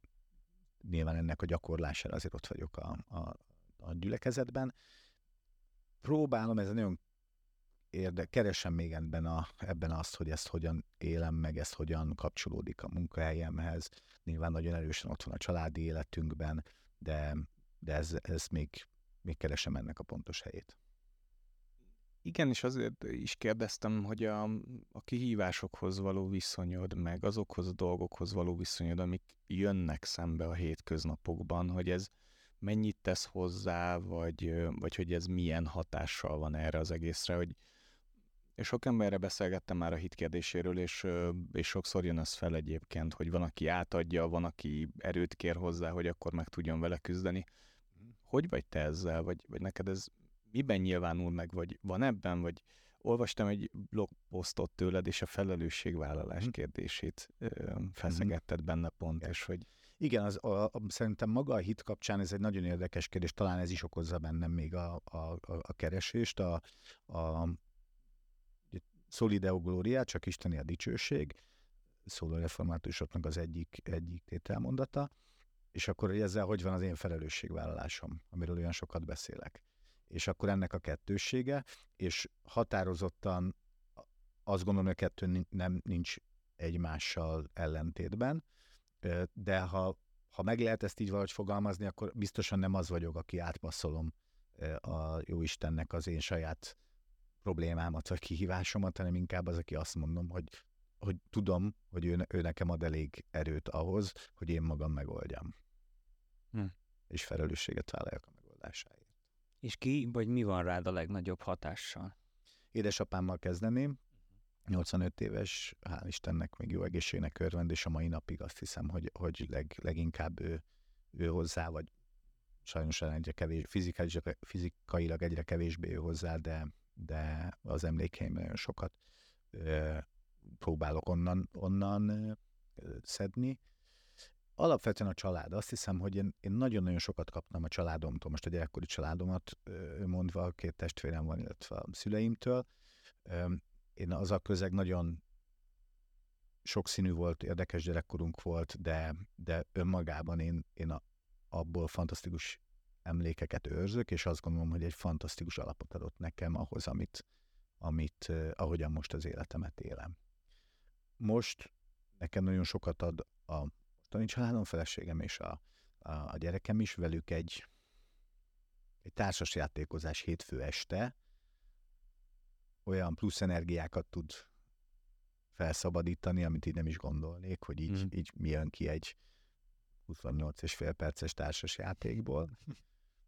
nyilván ennek a gyakorlására azért ott vagyok a, a, a gyülekezetben. Próbálom, ez nagyon érde, keresem még ebben, a, ebben azt, hogy ezt hogyan élem meg, ezt hogyan kapcsolódik a munkahelyemhez. Nyilván nagyon erősen ott van a családi életünkben, de, de ez, ez még, még keresem ennek a pontos helyét. Igen, és azért is kérdeztem, hogy a, a kihívásokhoz való viszonyod, meg azokhoz a dolgokhoz való viszonyod, amik jönnek szembe a hétköznapokban, hogy ez mennyit tesz hozzá, vagy, vagy hogy ez milyen hatással van erre az egészre, hogy sok emberre beszélgettem már a hit kérdéséről, és, és sokszor jön az fel egyébként, hogy van, aki átadja, van, aki erőt kér hozzá, hogy akkor meg tudjon vele küzdeni. Hogy vagy te ezzel, vagy, vagy neked ez miben nyilvánul meg, vagy van ebben, vagy olvastam egy blogposztot tőled, és a felelősségvállalás hmm. kérdését ö, feszegetted benne pont, és hogy... Igen, az, a, a, szerintem maga a hit kapcsán ez egy nagyon érdekes kérdés, talán ez is okozza bennem még a, a, a, a keresést, a, a Solideo Gloria, csak Isteni a dicsőség, szóló reformátusoknak az egyik, egyik tételmondata, és akkor hogy ezzel hogy van az én felelősségvállalásom, amiről olyan sokat beszélek? És akkor ennek a kettőssége, és határozottan azt gondolom, hogy a kettő nem nincs egymással ellentétben, de ha, ha meg lehet ezt így valahogy fogalmazni, akkor biztosan nem az vagyok, aki átpasszolom a jó Istennek az én saját problémámat vagy kihívásomat, hanem inkább az, aki azt mondom, hogy, hogy tudom, hogy ő, ő nekem ad elég erőt ahhoz, hogy én magam megoldjam. Hm. És felelősséget vállaljak a megoldásáért. És ki vagy mi van rád a legnagyobb hatással? Édesapámmal kezdeném. 85 éves, hál' Istennek még jó egészségnek örvend, és a mai napig azt hiszem, hogy, hogy leg, leginkább ő, ő hozzá, vagy sajnos egyre kevés, fizikailag, fizikailag egyre kevésbé ő hozzá, de, de az emlékeim nagyon sokat próbálok onnan, onnan szedni alapvetően a család. Azt hiszem, hogy én, én nagyon-nagyon sokat kaptam a családomtól, most a gyerekkori családomat mondva, két testvérem van, illetve a szüleimtől. Én az a közeg nagyon sokszínű volt, érdekes gyerekkorunk volt, de, de önmagában én, én a, abból fantasztikus emlékeket őrzök, és azt gondolom, hogy egy fantasztikus alapot adott nekem ahhoz, amit, amit ahogyan most az életemet élem. Most nekem nagyon sokat ad a mostani családom, feleségem és a, a, a gyerekem is, velük egy, egy társas játékozás hétfő este olyan plusz energiákat tud felszabadítani, amit így nem is gondolnék, hogy így, mm. így mi jön ki egy 28 és fél perces társas játékból.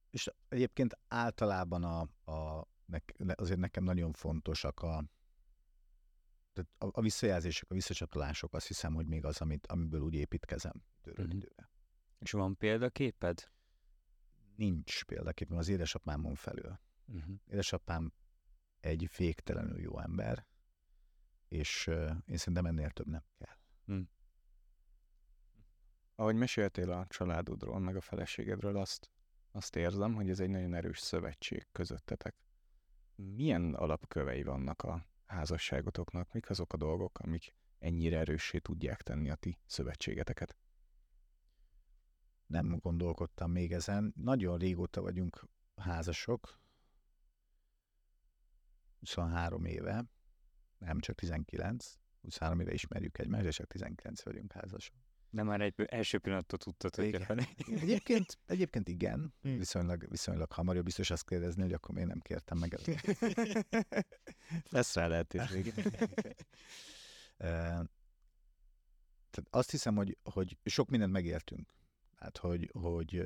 és egyébként általában a, a, azért nekem nagyon fontosak a, tehát a, a visszajelzések, a visszacsatolások azt hiszem, hogy még az, amit, amiből úgy építkezem időről uh-huh. időre. És van példaképed? Nincs példaképem az édesapámon felül. Uh-huh. Édesapám egy végtelenül jó ember, és uh, én szerintem ennél több nem kell. Uh-huh. Ahogy meséltél a családodról, meg a feleségedről, azt, azt érzem, hogy ez egy nagyon erős szövetség közöttetek. Milyen alapkövei vannak a házasságotoknak? Mik azok a dolgok, amik ennyire erőssé tudják tenni a ti szövetségeteket? nem gondolkodtam még ezen. Nagyon régóta vagyunk házasok, 23 éve, nem csak 19, 23 éve ismerjük egymást, és csak 19 vagyunk házasok. De már egy első pillanattól tudtad, hogy Igen. Egyébként, egyébként igen, Hm. viszonylag, viszonylag hamar, jobb biztos azt kérdezni, hogy akkor miért nem kértem meg előtt. Lesz rá lehetőség. Tehát azt hiszem, hogy, hogy sok mindent megéltünk. Hát, hogy, hogy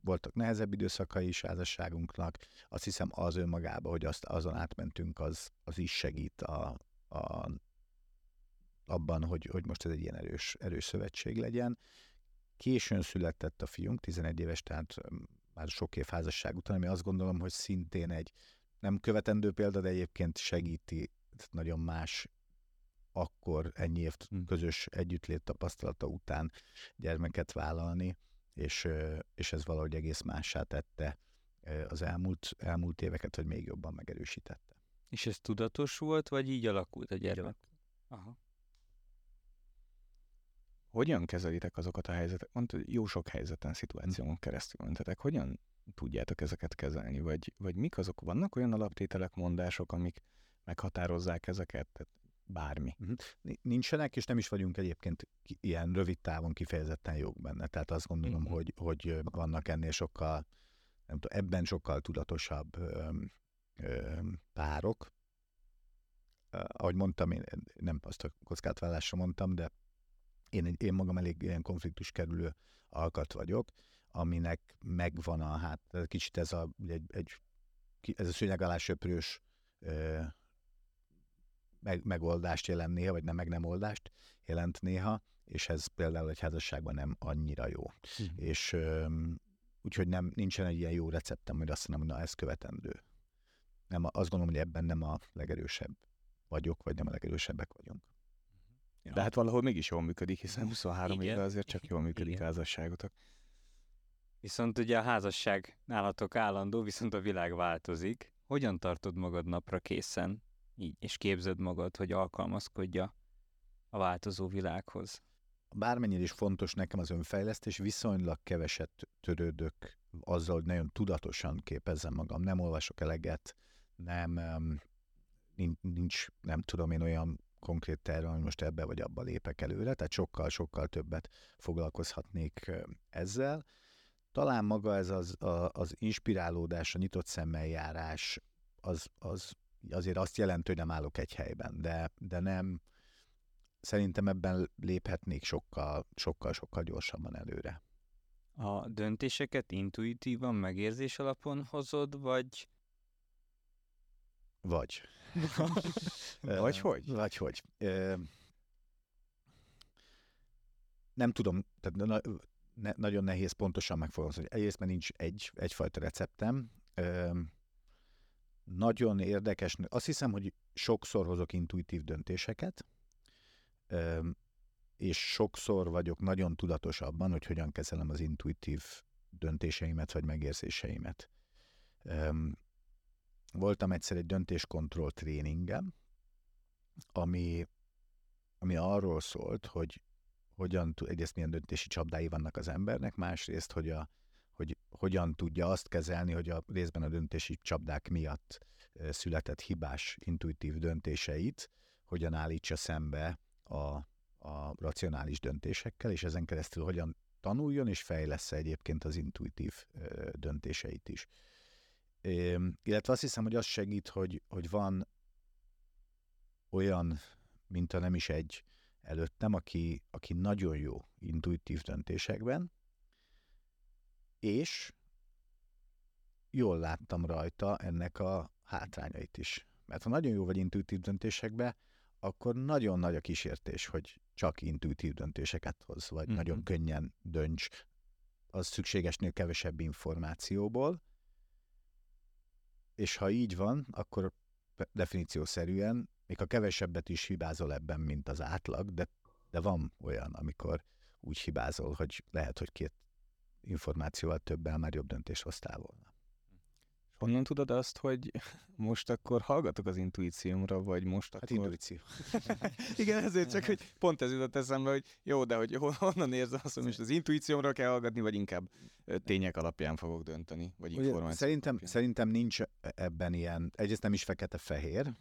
voltak nehezebb időszakai is házasságunknak. Azt hiszem az önmagában, hogy azt azon átmentünk, az, az is segít a, a, abban, hogy, hogy most ez egy ilyen erős, erős szövetség legyen. Későn született a fiunk, 11 éves, tehát már sok év házasság után, ami azt gondolom, hogy szintén egy nem követendő példa, de egyébként segíti nagyon más akkor ennyi év Hm. közös együttlét tapasztalata után gyermeket vállalni, és, és ez valahogy egész mássá tette az elmúlt, elmúlt éveket, hogy még jobban megerősítette. És ez tudatos volt, vagy így alakult a gyermek? Aha. Hogyan kezelitek azokat a helyzetek? Mondtad, jó sok helyzeten, szituáción keresztül mentetek. Hogyan tudjátok ezeket kezelni? Vagy, vagy mik azok? Vannak olyan alaptételek, mondások, amik meghatározzák ezeket? Tehát bármi. Ni- Nincsenek, és nem is vagyunk egyébként ilyen rövid távon kifejezetten jók benne. Tehát azt gondolom, Mhm. hogy, hogy vannak ennél sokkal, nem tudom, ebben sokkal tudatosabb öm, öm, párok. Ahogy mondtam, én nem azt a kockázatvállalásra mondtam, de én, én magam elég ilyen konfliktus kerülő alkat vagyok, aminek megvan a, hát kicsit ez a, egy, egy ez a szőnyeg alá söprős ö, meg, megoldást jelent néha, vagy nem meg nem oldást jelent néha, és ez például egy házasságban nem annyira jó. Mhm. És öm, úgyhogy nem, nincsen egy ilyen jó receptem, hogy azt mondom, hogy na ez követendő. Nem, azt gondolom, hogy ebben nem a legerősebb vagyok, vagy nem a legerősebbek vagyunk. De hát valahol mégis jól működik, hiszen 23 Igen. éve azért csak jól működik Igen. a házasságotok. Viszont ugye a házasság nálatok állandó, viszont a világ változik. Hogyan tartod magad napra készen, így, és képzed magad, hogy alkalmazkodja a változó világhoz? Bármennyire is fontos nekem az önfejlesztés, viszonylag keveset törődök azzal, hogy nagyon tudatosan képezzem magam. Nem olvasok eleget, nem, em, nincs, nincs nem tudom én olyan konkrét terve, hogy most ebbe vagy abba lépek előre, tehát sokkal-sokkal többet foglalkozhatnék ezzel. Talán maga ez az, a, az inspirálódás, a nyitott szemmel járás, az, az azért azt jelenti, hogy nem állok egy helyben, de, de nem, szerintem ebben léphetnék sokkal, sokkal, sokkal gyorsabban előre. A döntéseket intuitívan, megérzés alapon hozod, vagy Vagy. Vagy hogy? Vagy hogy. Nem tudom, tehát na, ne, nagyon nehéz pontosan megfogalmazni, hogy egyrészt mert nincs egy, egyfajta receptem. Nagyon érdekes, azt hiszem, hogy sokszor hozok intuitív döntéseket, és sokszor vagyok nagyon tudatos abban, hogy hogyan kezelem az intuitív döntéseimet, vagy megérzéseimet. Voltam egyszer egy döntéskontroll tréningem, ami, ami arról szólt, hogy hogyan tud, egyrészt milyen döntési csapdái vannak az embernek, másrészt, hogy, a, hogy hogyan tudja azt kezelni, hogy a részben a döntési csapdák miatt született hibás intuitív döntéseit, hogyan állítsa szembe a, a racionális döntésekkel, és ezen keresztül hogyan tanuljon és fejlesz egyébként az intuitív döntéseit is. Illetve azt hiszem, hogy az segít, hogy, hogy van olyan, mint a nem is egy előttem, aki, aki nagyon jó intuitív döntésekben, és jól láttam rajta ennek a hátrányait is. Mert ha nagyon jó vagy intuitív döntésekbe, akkor nagyon nagy a kísértés, hogy csak intuitív döntéseket hoz, vagy Mhm. nagyon könnyen dönts az szükségesnél kevesebb információból, és ha így van, akkor definíciószerűen még a kevesebbet is hibázol ebben, mint az átlag, de, de van olyan, amikor úgy hibázol, hogy lehet, hogy két információval többel már jobb döntést hoztál volna. Honnan tudod azt, hogy most akkor hallgatok az intuíciómra, vagy most Hát akkor... intuíció. Igen, ezért csak, hogy pont ez jutott eszembe, hogy jó, de hogy hon- honnan érzem azt, hogy most az intuíciómra kell hallgatni, vagy inkább tények alapján fogok dönteni, vagy Ugye, információk szerintem, alapján. szerintem nincs ebben ilyen, egyrészt nem is fekete-fehér.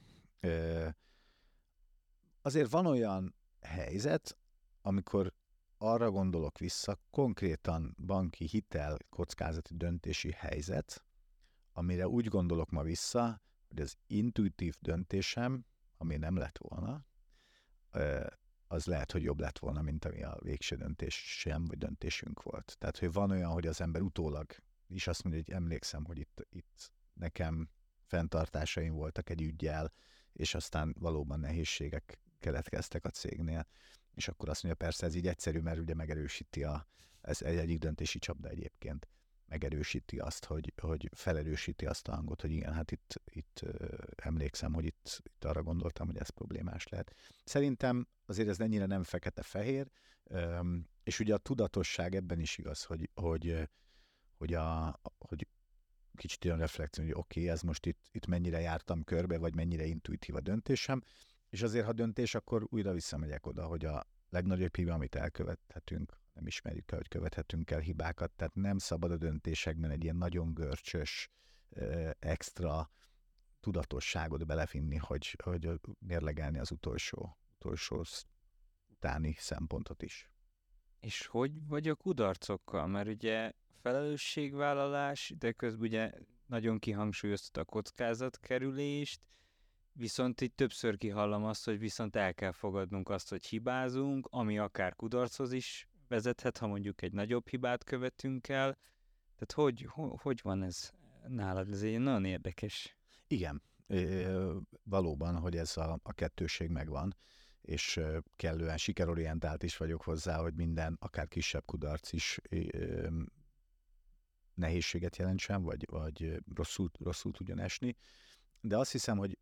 Azért van olyan helyzet, amikor arra gondolok vissza, konkrétan banki hitel kockázati döntési helyzet, amire úgy gondolok ma vissza, hogy az intuitív döntésem, ami nem lett volna, az lehet, hogy jobb lett volna, mint ami a végső döntés sem, vagy döntésünk volt. Tehát, hogy van olyan, hogy az ember utólag is azt mondja, hogy emlékszem, hogy itt, itt nekem fenntartásaim voltak egy ügyjel, és aztán valóban nehézségek keletkeztek a cégnél, és akkor azt mondja, persze ez így egyszerű, mert ugye megerősíti a, ez egy egyik döntési csapda egyébként, megerősíti azt, hogy, hogy felerősíti azt a hangot, hogy igen, hát itt, itt emlékszem, hogy itt, itt arra gondoltam, hogy ez problémás lehet. Szerintem azért ez ennyire nem fekete-fehér, és ugye a tudatosság ebben is igaz, hogy, hogy, hogy, a, hogy kicsit olyan reflexió, hogy oké, okay, ez most itt, itt mennyire jártam körbe, vagy mennyire intuitív a döntésem, és azért, ha döntés, akkor újra visszamegyek oda, hogy a legnagyobb hiba, amit elkövethetünk, nem ismerjük el, hogy követhetünk el hibákat, tehát nem szabad a döntésekben egy ilyen nagyon görcsös, extra tudatosságot belefinni, hogy, hogy mérlegelni az utolsó, utolsó utáni szempontot is. És hogy vagy a kudarcokkal? Mert ugye felelősségvállalás, de közben ugye nagyon kihangsúlyozta a kockázatkerülést, viszont itt többször kihallom azt, hogy viszont el kell fogadnunk azt, hogy hibázunk, ami akár kudarchoz is vezethet, ha mondjuk egy nagyobb hibát követünk el. Tehát hogy, hogy, van ez nálad? Ez egy nagyon érdekes. Igen, valóban, hogy ez a, a kettőség megvan, és kellően sikerorientált is vagyok hozzá, hogy minden, akár kisebb kudarc is nehézséget jelentsen, vagy, vagy rosszul, rosszul tudjon esni. De azt hiszem, hogy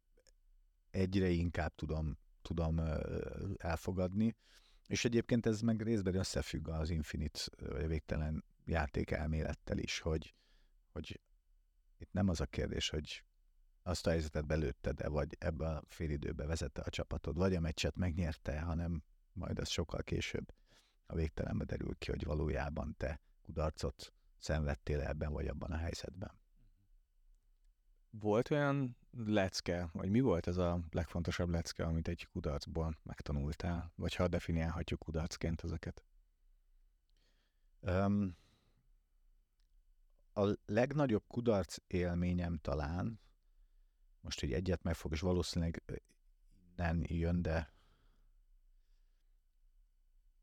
egyre inkább tudom, tudom elfogadni, és egyébként ez meg részben összefügg az Infinite, vagy a végtelen játék elmélettel is, hogy, hogy itt nem az a kérdés, hogy azt a helyzetet belőtted-e, vagy ebben a félidőben vezette a csapatod, vagy a meccset megnyerte, hanem majd az sokkal később a végtelenbe derül ki, hogy valójában te kudarcot szenvedtél ebben vagy abban a helyzetben. Volt olyan lecke, vagy mi volt ez a legfontosabb lecke, amit egy kudarcból megtanultál? Vagy ha definiálhatjuk kudarcként ezeket? Um, a legnagyobb kudarc élményem talán, most hogy egyet megfog, és valószínűleg nem jön, de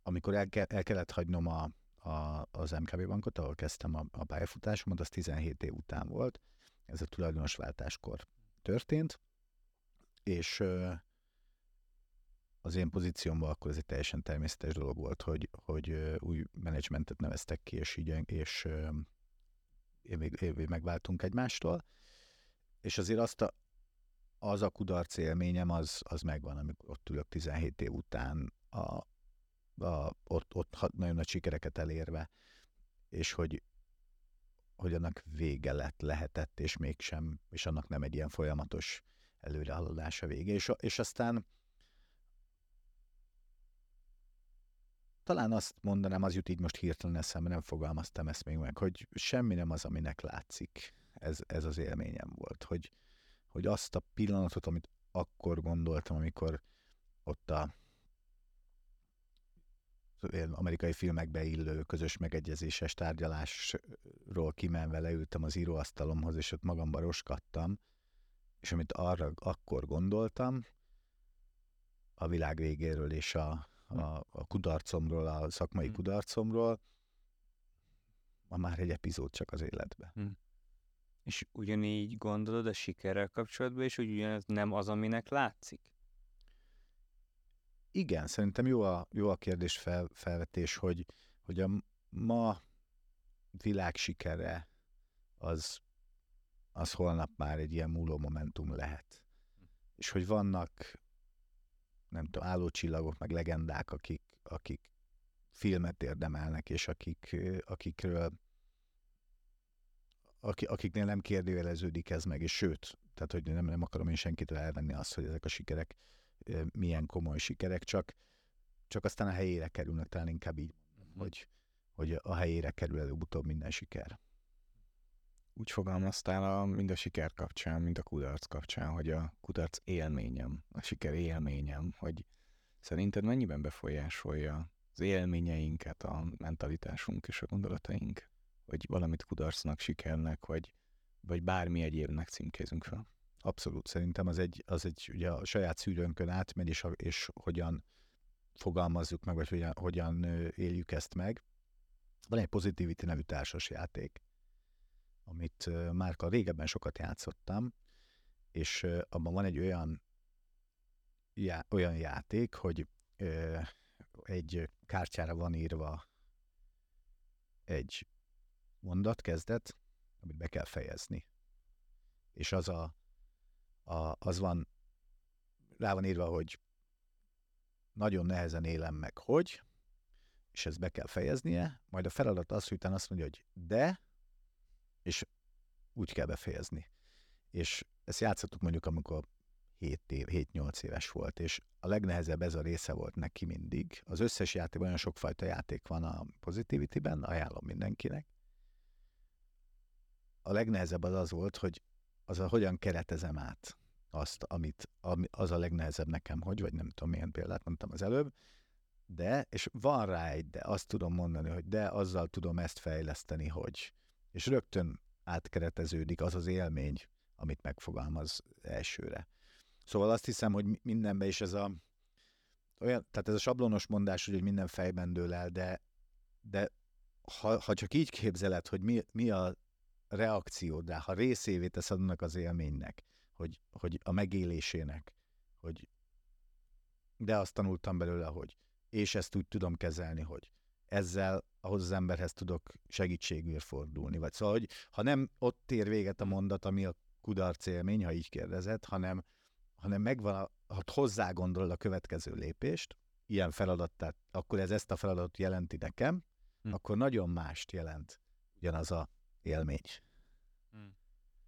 amikor el, ke- el kellett hagynom a, a, az MKB bankot, ahol kezdtem a, a pályafutásomat, az 17 év után volt, ez a tulajdonosváltáskor történt, és az én pozíciómban akkor ez egy teljesen természetes dolog volt, hogy, hogy új menedzsmentet neveztek ki, és így, és évig, évig megváltunk egymástól, és azért azt a, az a kudarc élményem, az, az megvan, amikor ott ülök 17 év után, a, a, ott, ott nagyon nagy sikereket elérve, és hogy hogy annak vége lett, lehetett, és mégsem, és annak nem egy ilyen folyamatos előrehaladása vége. És, és aztán talán azt mondanám, az jut így most hirtelen eszembe, nem fogalmaztam ezt még meg, hogy semmi nem az, aminek látszik. Ez, ez az élményem volt, hogy, hogy azt a pillanatot, amit akkor gondoltam, amikor ott a amerikai filmekbe illő közös megegyezéses tárgyalásról kimenve leültem az íróasztalomhoz, és ott magamba roskadtam, és amit arra akkor gondoltam, a világ végéről és a, a, a kudarcomról, a szakmai hmm. kudarcomról, ma már egy epizód csak az életbe. Hmm. És ugyanígy gondolod a sikerrel kapcsolatban, és úgy ugyanaz nem az, aminek látszik? Igen, szerintem jó a, jó a kérdés fel, felvetés, hogy, hogy a ma világ sikere az, az holnap már egy ilyen múló momentum lehet. És hogy vannak, nem tudom, állócsillagok, meg legendák, akik, akik filmet érdemelnek, és akik, akikről akiknél nem kérdőjeleződik ez meg, és sőt, tehát hogy nem, nem akarom én senkitől elvenni azt, hogy ezek a sikerek milyen komoly sikerek, csak, csak aztán a helyére kerülnek, talán inkább így, mm. hogy, hogy a helyére kerül előbb-utóbb minden siker. Úgy fogalmaztál a, mind a siker kapcsán, mind a kudarc kapcsán, hogy a kudarc élményem, a siker élményem, hogy szerinted mennyiben befolyásolja az élményeinket, a mentalitásunk és a gondolataink, hogy valamit kudarcnak, sikernek, vagy, vagy bármi egyébnek címkézünk fel? Abszolút, szerintem az egy, az egy ugye a saját szűrőnkön átmegy, és, és hogyan fogalmazzuk meg, vagy hogyan, hogyan éljük ezt meg. Van egy Positivity nevű társasjáték, amit már régebben sokat játszottam, és abban van egy olyan, já, olyan játék, hogy ö, egy kártyára van írva egy mondat, kezdet, amit be kell fejezni. És az a, a, az van, rá van írva, hogy nagyon nehezen élem meg, hogy, és ezt be kell fejeznie, majd a feladat az, hogy utána azt mondja, hogy de, és úgy kell befejezni. És ezt játszottuk mondjuk, amikor 7 év, 7-8 éves volt, és a legnehezebb ez a része volt neki mindig. Az összes játék, olyan sokfajta játék van a Positivity-ben, ajánlom mindenkinek. A legnehezebb az az volt, hogy az a hogyan keretezem át azt, amit, ami, az a legnehezebb nekem, hogy, vagy nem tudom milyen példát mondtam az előbb, de, és van rá egy de, azt tudom mondani, hogy de, azzal tudom ezt fejleszteni, hogy, és rögtön átkereteződik az az élmény, amit megfogalmaz elsőre. Szóval azt hiszem, hogy mindenben is ez a olyan, tehát ez a sablonos mondás, hogy minden fejben dől el, de, de ha, ha csak így képzeled, hogy mi, mi a reakciód rá, ha részévé teszed annak az élménynek, hogy, hogy a megélésének, hogy de azt tanultam belőle, hogy és ezt úgy tudom kezelni, hogy ezzel ahhoz az emberhez tudok segítségül fordulni. Vagy szóval, hogy ha nem ott ér véget a mondat, ami a kudarc élmény, ha így kérdezed, hanem, hanem megvan, a, ha hozzá gondolod a következő lépést, ilyen feladat, tehát akkor ez ezt a feladatot jelenti nekem, hm. akkor nagyon mást jelent ugyanaz a élmény. Hm.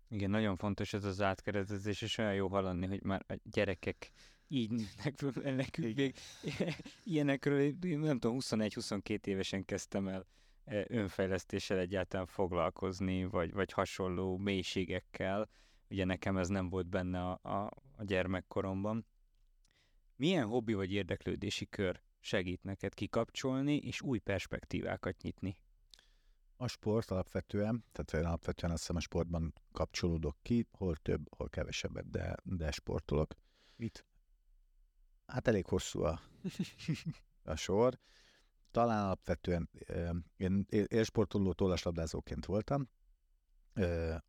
Igen, nagyon fontos ez az átkeretezés, és olyan jó hallani, hogy már a gyerekek így nőnek nekünk még ilyenekről, nem tudom, 21-22 évesen kezdtem el e, önfejlesztéssel egyáltalán foglalkozni, vagy, vagy hasonló mélységekkel. Ugye nekem ez nem volt benne a, a, a gyermekkoromban. Milyen hobbi vagy érdeklődési kör segít neked kikapcsolni és új perspektívákat nyitni? A sport alapvetően, tehát én alapvetően azt hiszem a sportban kapcsolódok ki, hol több, hol kevesebbet, de, de sportolok. Mit? Hát elég hosszú a, a sor. Talán alapvetően én élsportoló tollaslabdázóként voltam,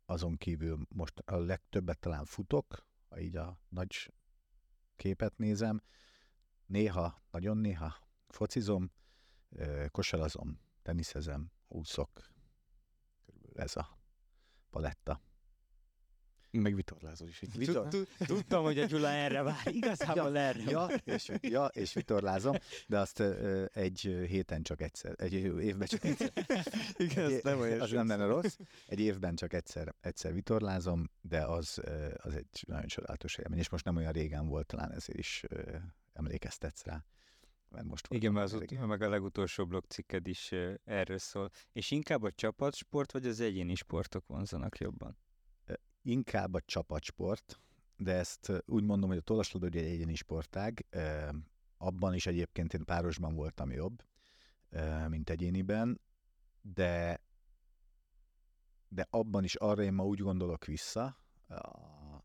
azon kívül most a legtöbbet talán futok, ha így a nagy képet nézem. Néha, nagyon néha focizom, kosarazom, teniszezem, úszok. Körülbelül ez a paletta. Meg vitorlázol is. Vitor... Tudtam, hogy a Gyula erre vár, igazából ja, erre ja, és, ja, és vitorlázom, de azt egy héten csak egyszer, egy évben csak egyszer. Igen, egy, nem olyan Az nem lenne rossz. Egy évben csak egyszer, egyszer vitorlázom, de az, az egy nagyon csodálatos élmény, és most nem olyan régen volt, talán ezért is uh, emlékeztetsz rá. Mert most Igen, mert az ut- meg a legutolsó blogcikked is erről szól. És inkább a csapatsport, vagy az egyéni sportok vonzanak jobban? inkább a csapatsport, de ezt úgy mondom, hogy a tollaslabda egy egyéni sportág, abban is egyébként én párosban voltam jobb, mint egyéniben, de de abban is arra én ma úgy gondolok vissza a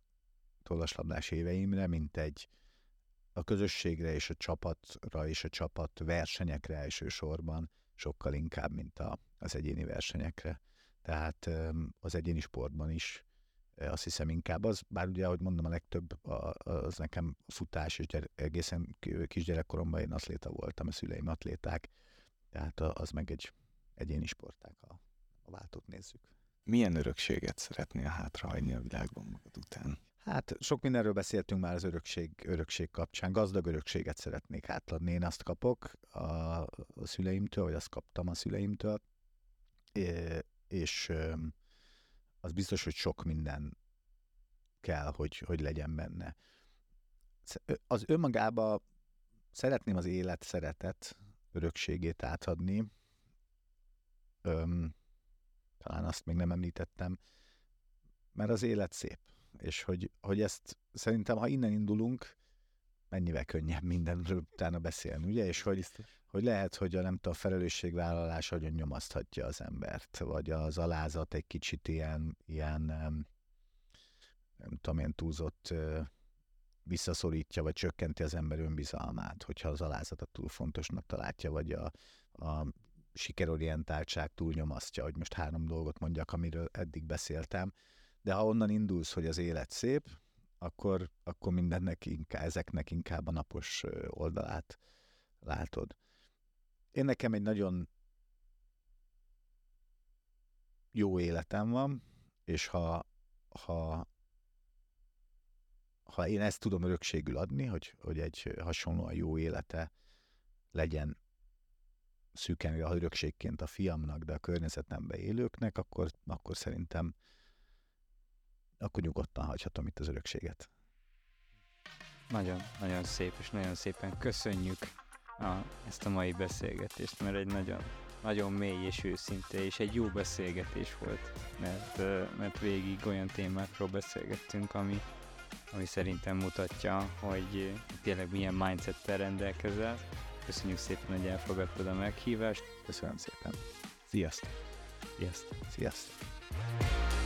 tollaslabdás éveimre, mint egy a közösségre és a csapatra és a csapat versenyekre elsősorban sokkal inkább, mint a, az egyéni versenyekre. Tehát az egyéni sportban is azt hiszem inkább az, bár ugye, ahogy mondom, a legtöbb az nekem futás, és gyere, egészen kisgyerekkoromban én atléta voltam, a szüleim atléták, tehát az meg egy egyéni sporták, ha a váltót nézzük. Milyen örökséget szeretnél hátrahagyni a világban magad után? Hát sok mindenről beszéltünk már az örökség, örökség kapcsán. Gazdag örökséget szeretnék átadni. Én azt kapok a, a szüleimtől, vagy azt kaptam a szüleimtől, és az biztos, hogy sok minden kell, hogy, hogy legyen benne. Az önmagába szeretném az élet szeretet örökségét átadni. Öm, talán azt még nem említettem, mert az élet szép. És hogy, hogy ezt szerintem, ha innen indulunk, mennyivel könnyebb mindenről utána beszélni, ugye? És hogy, hogy lehet, hogy a nem tudom, a felelősségvállalás nagyon nyomaszthatja az embert, vagy az alázat egy kicsit ilyen, ilyen nem, nem tudom, ilyen túlzott visszaszorítja, vagy csökkenti az ember önbizalmát, hogyha az alázatot túl fontosnak találja, vagy a, a sikerorientáltság túl nyomasztja, hogy most három dolgot mondjak, amiről eddig beszéltem. De ha onnan indulsz, hogy az élet szép, akkor, akkor mindennek inkább, ezeknek inkább a napos oldalát látod. Én nekem egy nagyon jó életem van, és ha, ha, ha én ezt tudom örökségül adni, hogy, hogy egy hasonlóan jó élete legyen szűken a örökségként a fiamnak, de a környezetemben élőknek, akkor, akkor szerintem akkor nyugodtan hagyhatom itt az örökséget. Nagyon, nagyon szép, és nagyon szépen köszönjük a, ezt a mai beszélgetést, mert egy nagyon, nagyon mély és őszinte, és egy jó beszélgetés volt, mert, mert végig olyan témákról beszélgettünk, ami, ami szerintem mutatja, hogy tényleg milyen mindsettel rendelkezel. Köszönjük szépen, hogy elfogadtad a meghívást. Köszönöm szépen. Sziasztok! Sziasztok! Sziasztok!